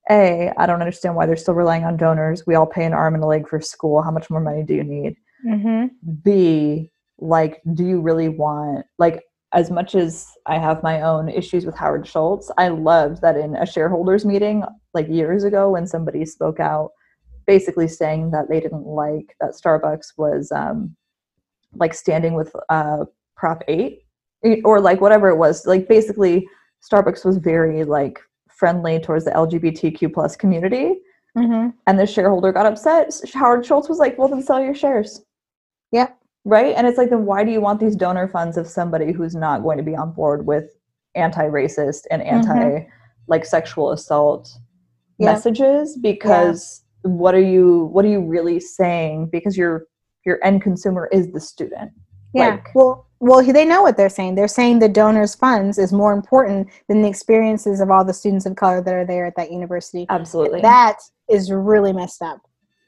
a i don't understand why they're still relying on donors we all pay an arm and a leg for school how much more money do you need mm-hmm. b like do you really want like as much as i have my own issues with howard schultz i loved that in a shareholders meeting like years ago when somebody spoke out basically saying that they didn't like that Starbucks was um, like standing with uh, Prop 8 or like whatever it was. Like basically, Starbucks was very like friendly towards the LGBTQ plus community. Mm-hmm. And the shareholder got upset. Howard Schultz was like, well, then sell your shares. Yeah. Right. And it's like, then why do you want these donor funds of somebody who's not going to be on board with anti racist and anti Mhm. like sexual assault Yeah. messages? Because what are you what are you really saying? Because your your end consumer is the student. Yeah. Like- well, well, they know what they're saying. They're saying the donors' funds is more important than the experiences of all the students of color that are there at that university. Absolutely. That is really messed up.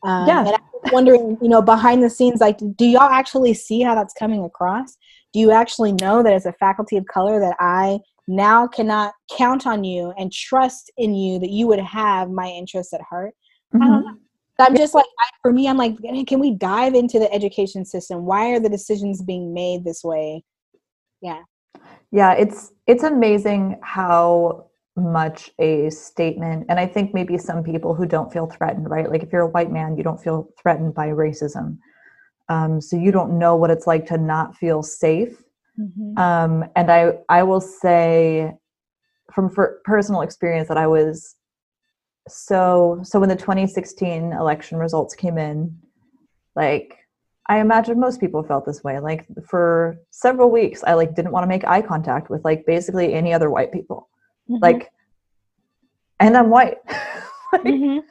Um, Yeah. And I'm wondering, you know, behind the scenes, like, do y'all actually see how that's coming across? Do you actually know that as a faculty of color that I now cannot count on you and trust in you that you would have my interests at heart? I don't Mhm. know. I'm just like, I, for me, I'm like, can we dive into the education system? Why are the decisions being made this way? Yeah, Yeah, it's it's amazing how much a statement and I think maybe some people who don't feel threatened, right? Like if you're a white man, you don't feel threatened by racism. Um, so you don't know what it's like to not feel safe. Um, and I I will say from personal experience that I was so so when the 2016 election results came in, like I imagine most people felt this way. Like for several weeks, I like didn't want to make eye contact with like basically any other white people. Mhm. Like, and I'm white. Like, Mhm.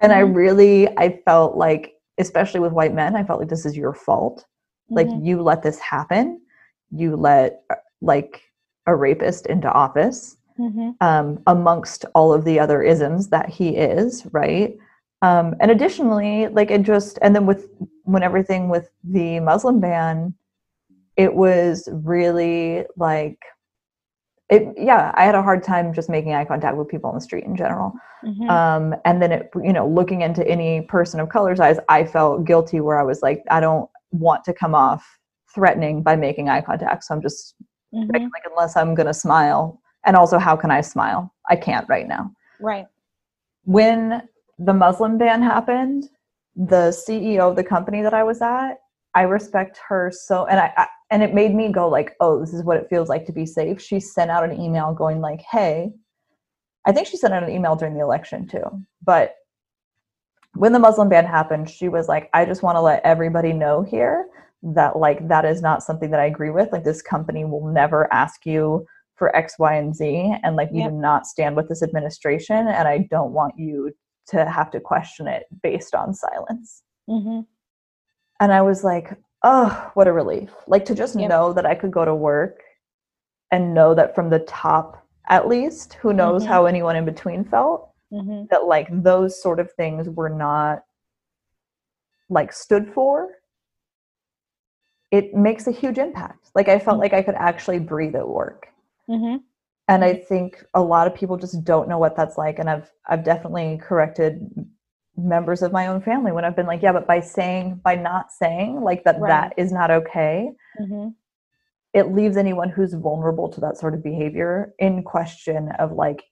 and I Mhm. really, I felt like, especially with white men, I felt like this is your fault. Like Mhm. you let this happen. You let uh, like a rapist into office Mhm. um, amongst all of the other isms that he is, right? Um, and additionally, like it just, and then with when everything with the Muslim ban, it was really like, it, yeah, I had a hard time just making eye contact with people on the street in general. Mhm. Um, and then it, you know, looking into any person of color's eyes, I felt guilty where I was like, I don't want to come off threatening by making eye contact. So I'm just Mhm. like, like unless I'm gonna smile. And also, how can I smile? I can't right now. Right. When the Muslim ban happened, the CEO of the company that I was at, I respect her so, and I, I and it made me go like, oh, this is what it feels like to be safe. She sent out an email going like, hey, I think she sent out an email during the election too, but when the Muslim ban happened, she was like, I just want to let everybody know here that like that is not something that I agree with. Like this company will never ask you for X, Y, and Z, and like you Yep. do not stand with this administration, and I don't want you to have to question it based on silence. hmm And I was like, oh, what a relief! Like to just Yep. know that I could go to work and know that from the top, at least, who knows Mhm. how anyone in between felt, hmm that like those sort of things were not like stood for it makes a huge impact like i felt Mhm. like i could actually breathe at work hmm and i think a lot of people just don't know what that's like and i've i've definitely corrected members of my own family when i've been like yeah but by saying by not saying like that Right. that is not okay hmm it leaves anyone who's vulnerable to that sort of behavior in question of like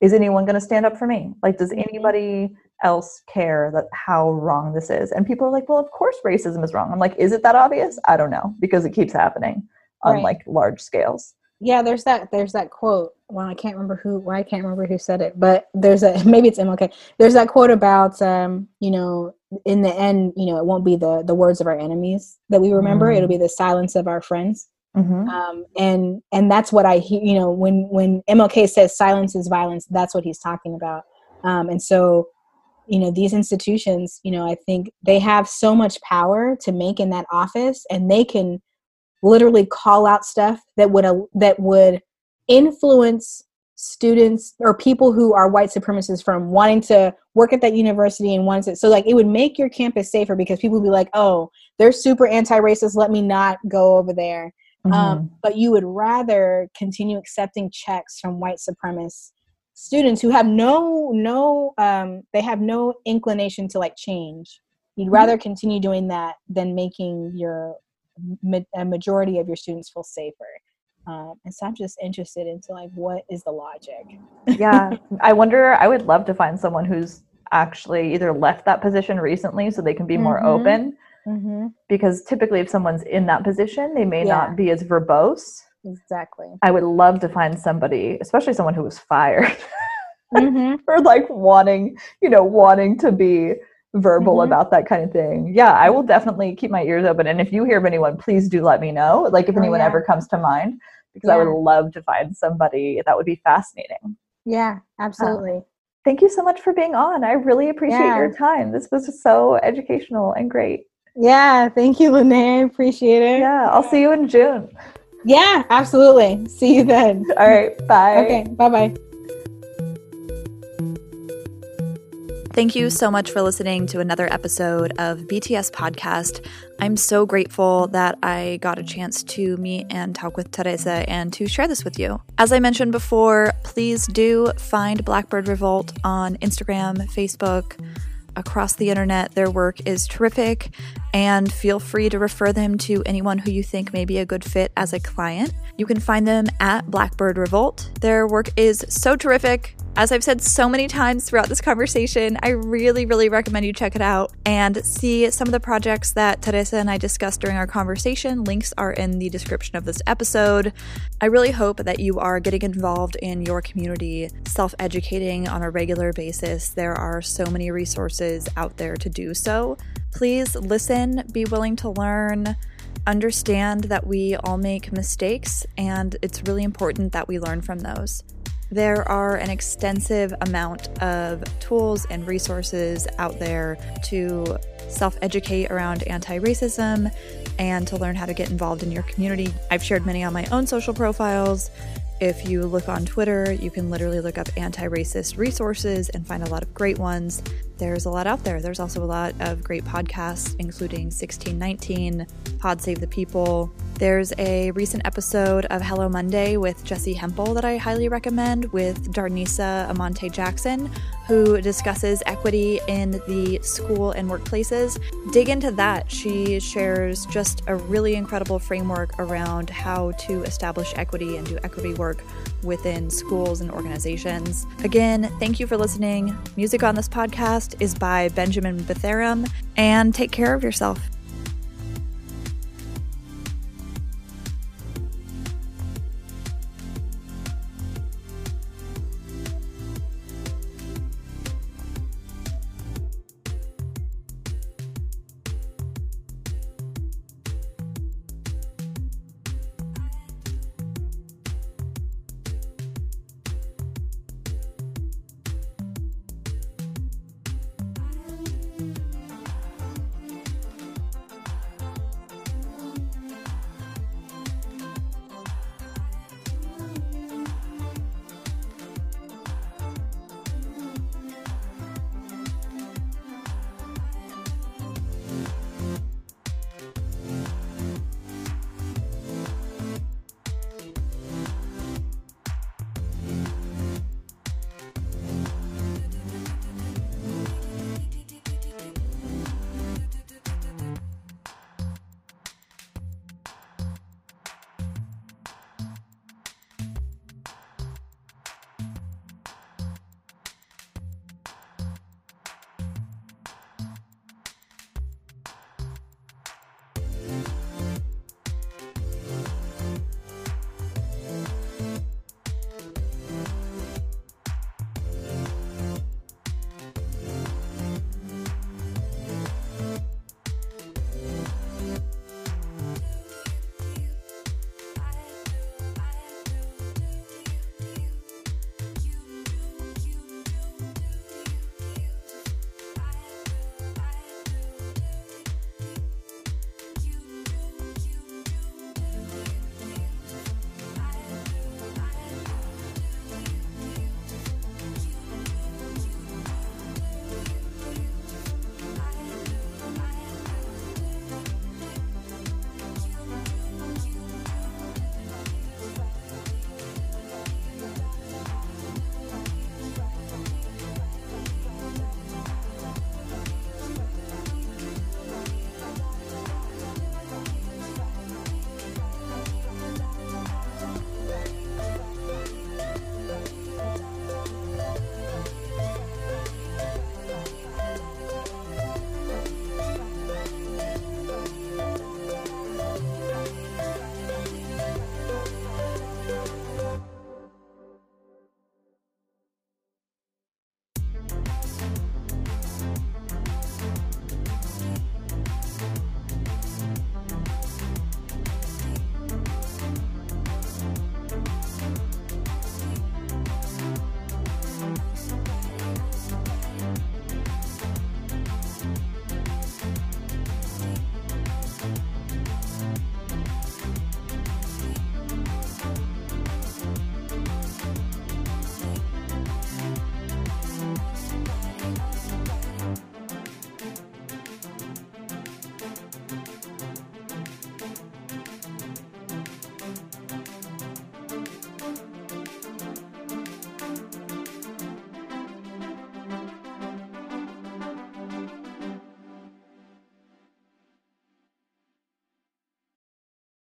is anyone going to stand up for me? Like does Mhm. anybody else care that how wrong this is? And people are like well of course racism is wrong. I'm like is it that obvious? I don't know because it keeps happening on Right. like large scales Yeah, there's that. There's that quote. Well, I can't remember who. Well, I can't remember who said it, but there's a maybe it's MLK. There's that quote about um, you know, in the end, you know, it won't be the the words of our enemies that we remember. Mm. It'll be the silence of our friends. mm-hmm. um, and and that's what I hear. You know, when when MLK says silence is violence, that's what he's talking about. Um, and so, you know, these institutions, you know, I think they have so much power to make in that office, and they can literally call out stuff that would uh, that would influence students or people who are white supremacists from wanting to work at that university and wanting to so like it would make your campus safer because people would be like oh they're super anti-racist. Let me not go over there. Mm-hmm. um, but you would rather continue accepting checks from white supremacist students who have no no um, they have no inclination to like change. You'd rather continue doing that than making your ma- a majority of your students feel safer um, and so i'm just interested into like what is the logic yeah i wonder i would love to find someone who's actually either left that position recently so they can be more Mhm. open. Mm-hmm. Because typically, if someone's in that position, they may Yeah. not be as verbose. Exactly. I would love to find somebody, especially someone who was fired, Mm-hmm. or like wanting, you know, wanting to be verbal Mhm. about that kind of thing. Yeah, I will definitely keep my ears open. And if you hear of anyone, please do let me know. Like if Oh, anyone yeah. ever comes to mind, because I would love to find somebody that would be fascinating. Yeah, absolutely. Thank you so much for being on. I really appreciate Yeah. your time. This was so educational and great. Yeah, thank you, Lene. I appreciate it. Yeah, I'll see you in June. Yeah, absolutely. See you then. All right, bye. Okay, bye bye. Thank you so much for listening to another episode of BTS Podcast. I'm so grateful that I got a chance to meet and talk with Terresa and to share this with you. As I mentioned before, please do find Blackbird Revolt on Instagram, Facebook, across the internet. Their work is terrific, and feel free to refer them to anyone who you think may be a good fit as a client. You can find them at Blackbird Revolt. Their work is so terrific. As I've said so many times throughout this conversation, I really, really recommend you check it out and see some of the projects that Terresa and I discussed during our conversation. Links are in the description of this episode. I really hope that you are getting involved in your community, self educating on a regular basis. There are so many resources out there to do so. Please listen, be willing to learn. Understand that we all make mistakes, and it's really important that we learn from those. There are an extensive amount of tools and resources out there to self educate around anti racism and to learn how to get involved in your community. I've shared many on my own social profiles. If you look on Twitter, you can literally look up anti racist resources and find a lot of great ones. There's a lot out there. There's also a lot of great podcasts, including 1619, Pod Save the People. There's a recent episode of Hello Monday with Jessi Hempel that I highly recommend with Darnisa Amante Jackson, who discusses equity in the school and workplaces. Dig into that. She shares just a really incredible framework around how to establish equity and do equity work within schools and organizations. Again, thank you for listening. Music on this podcast is by Benjamin Betharum, and take care of yourself.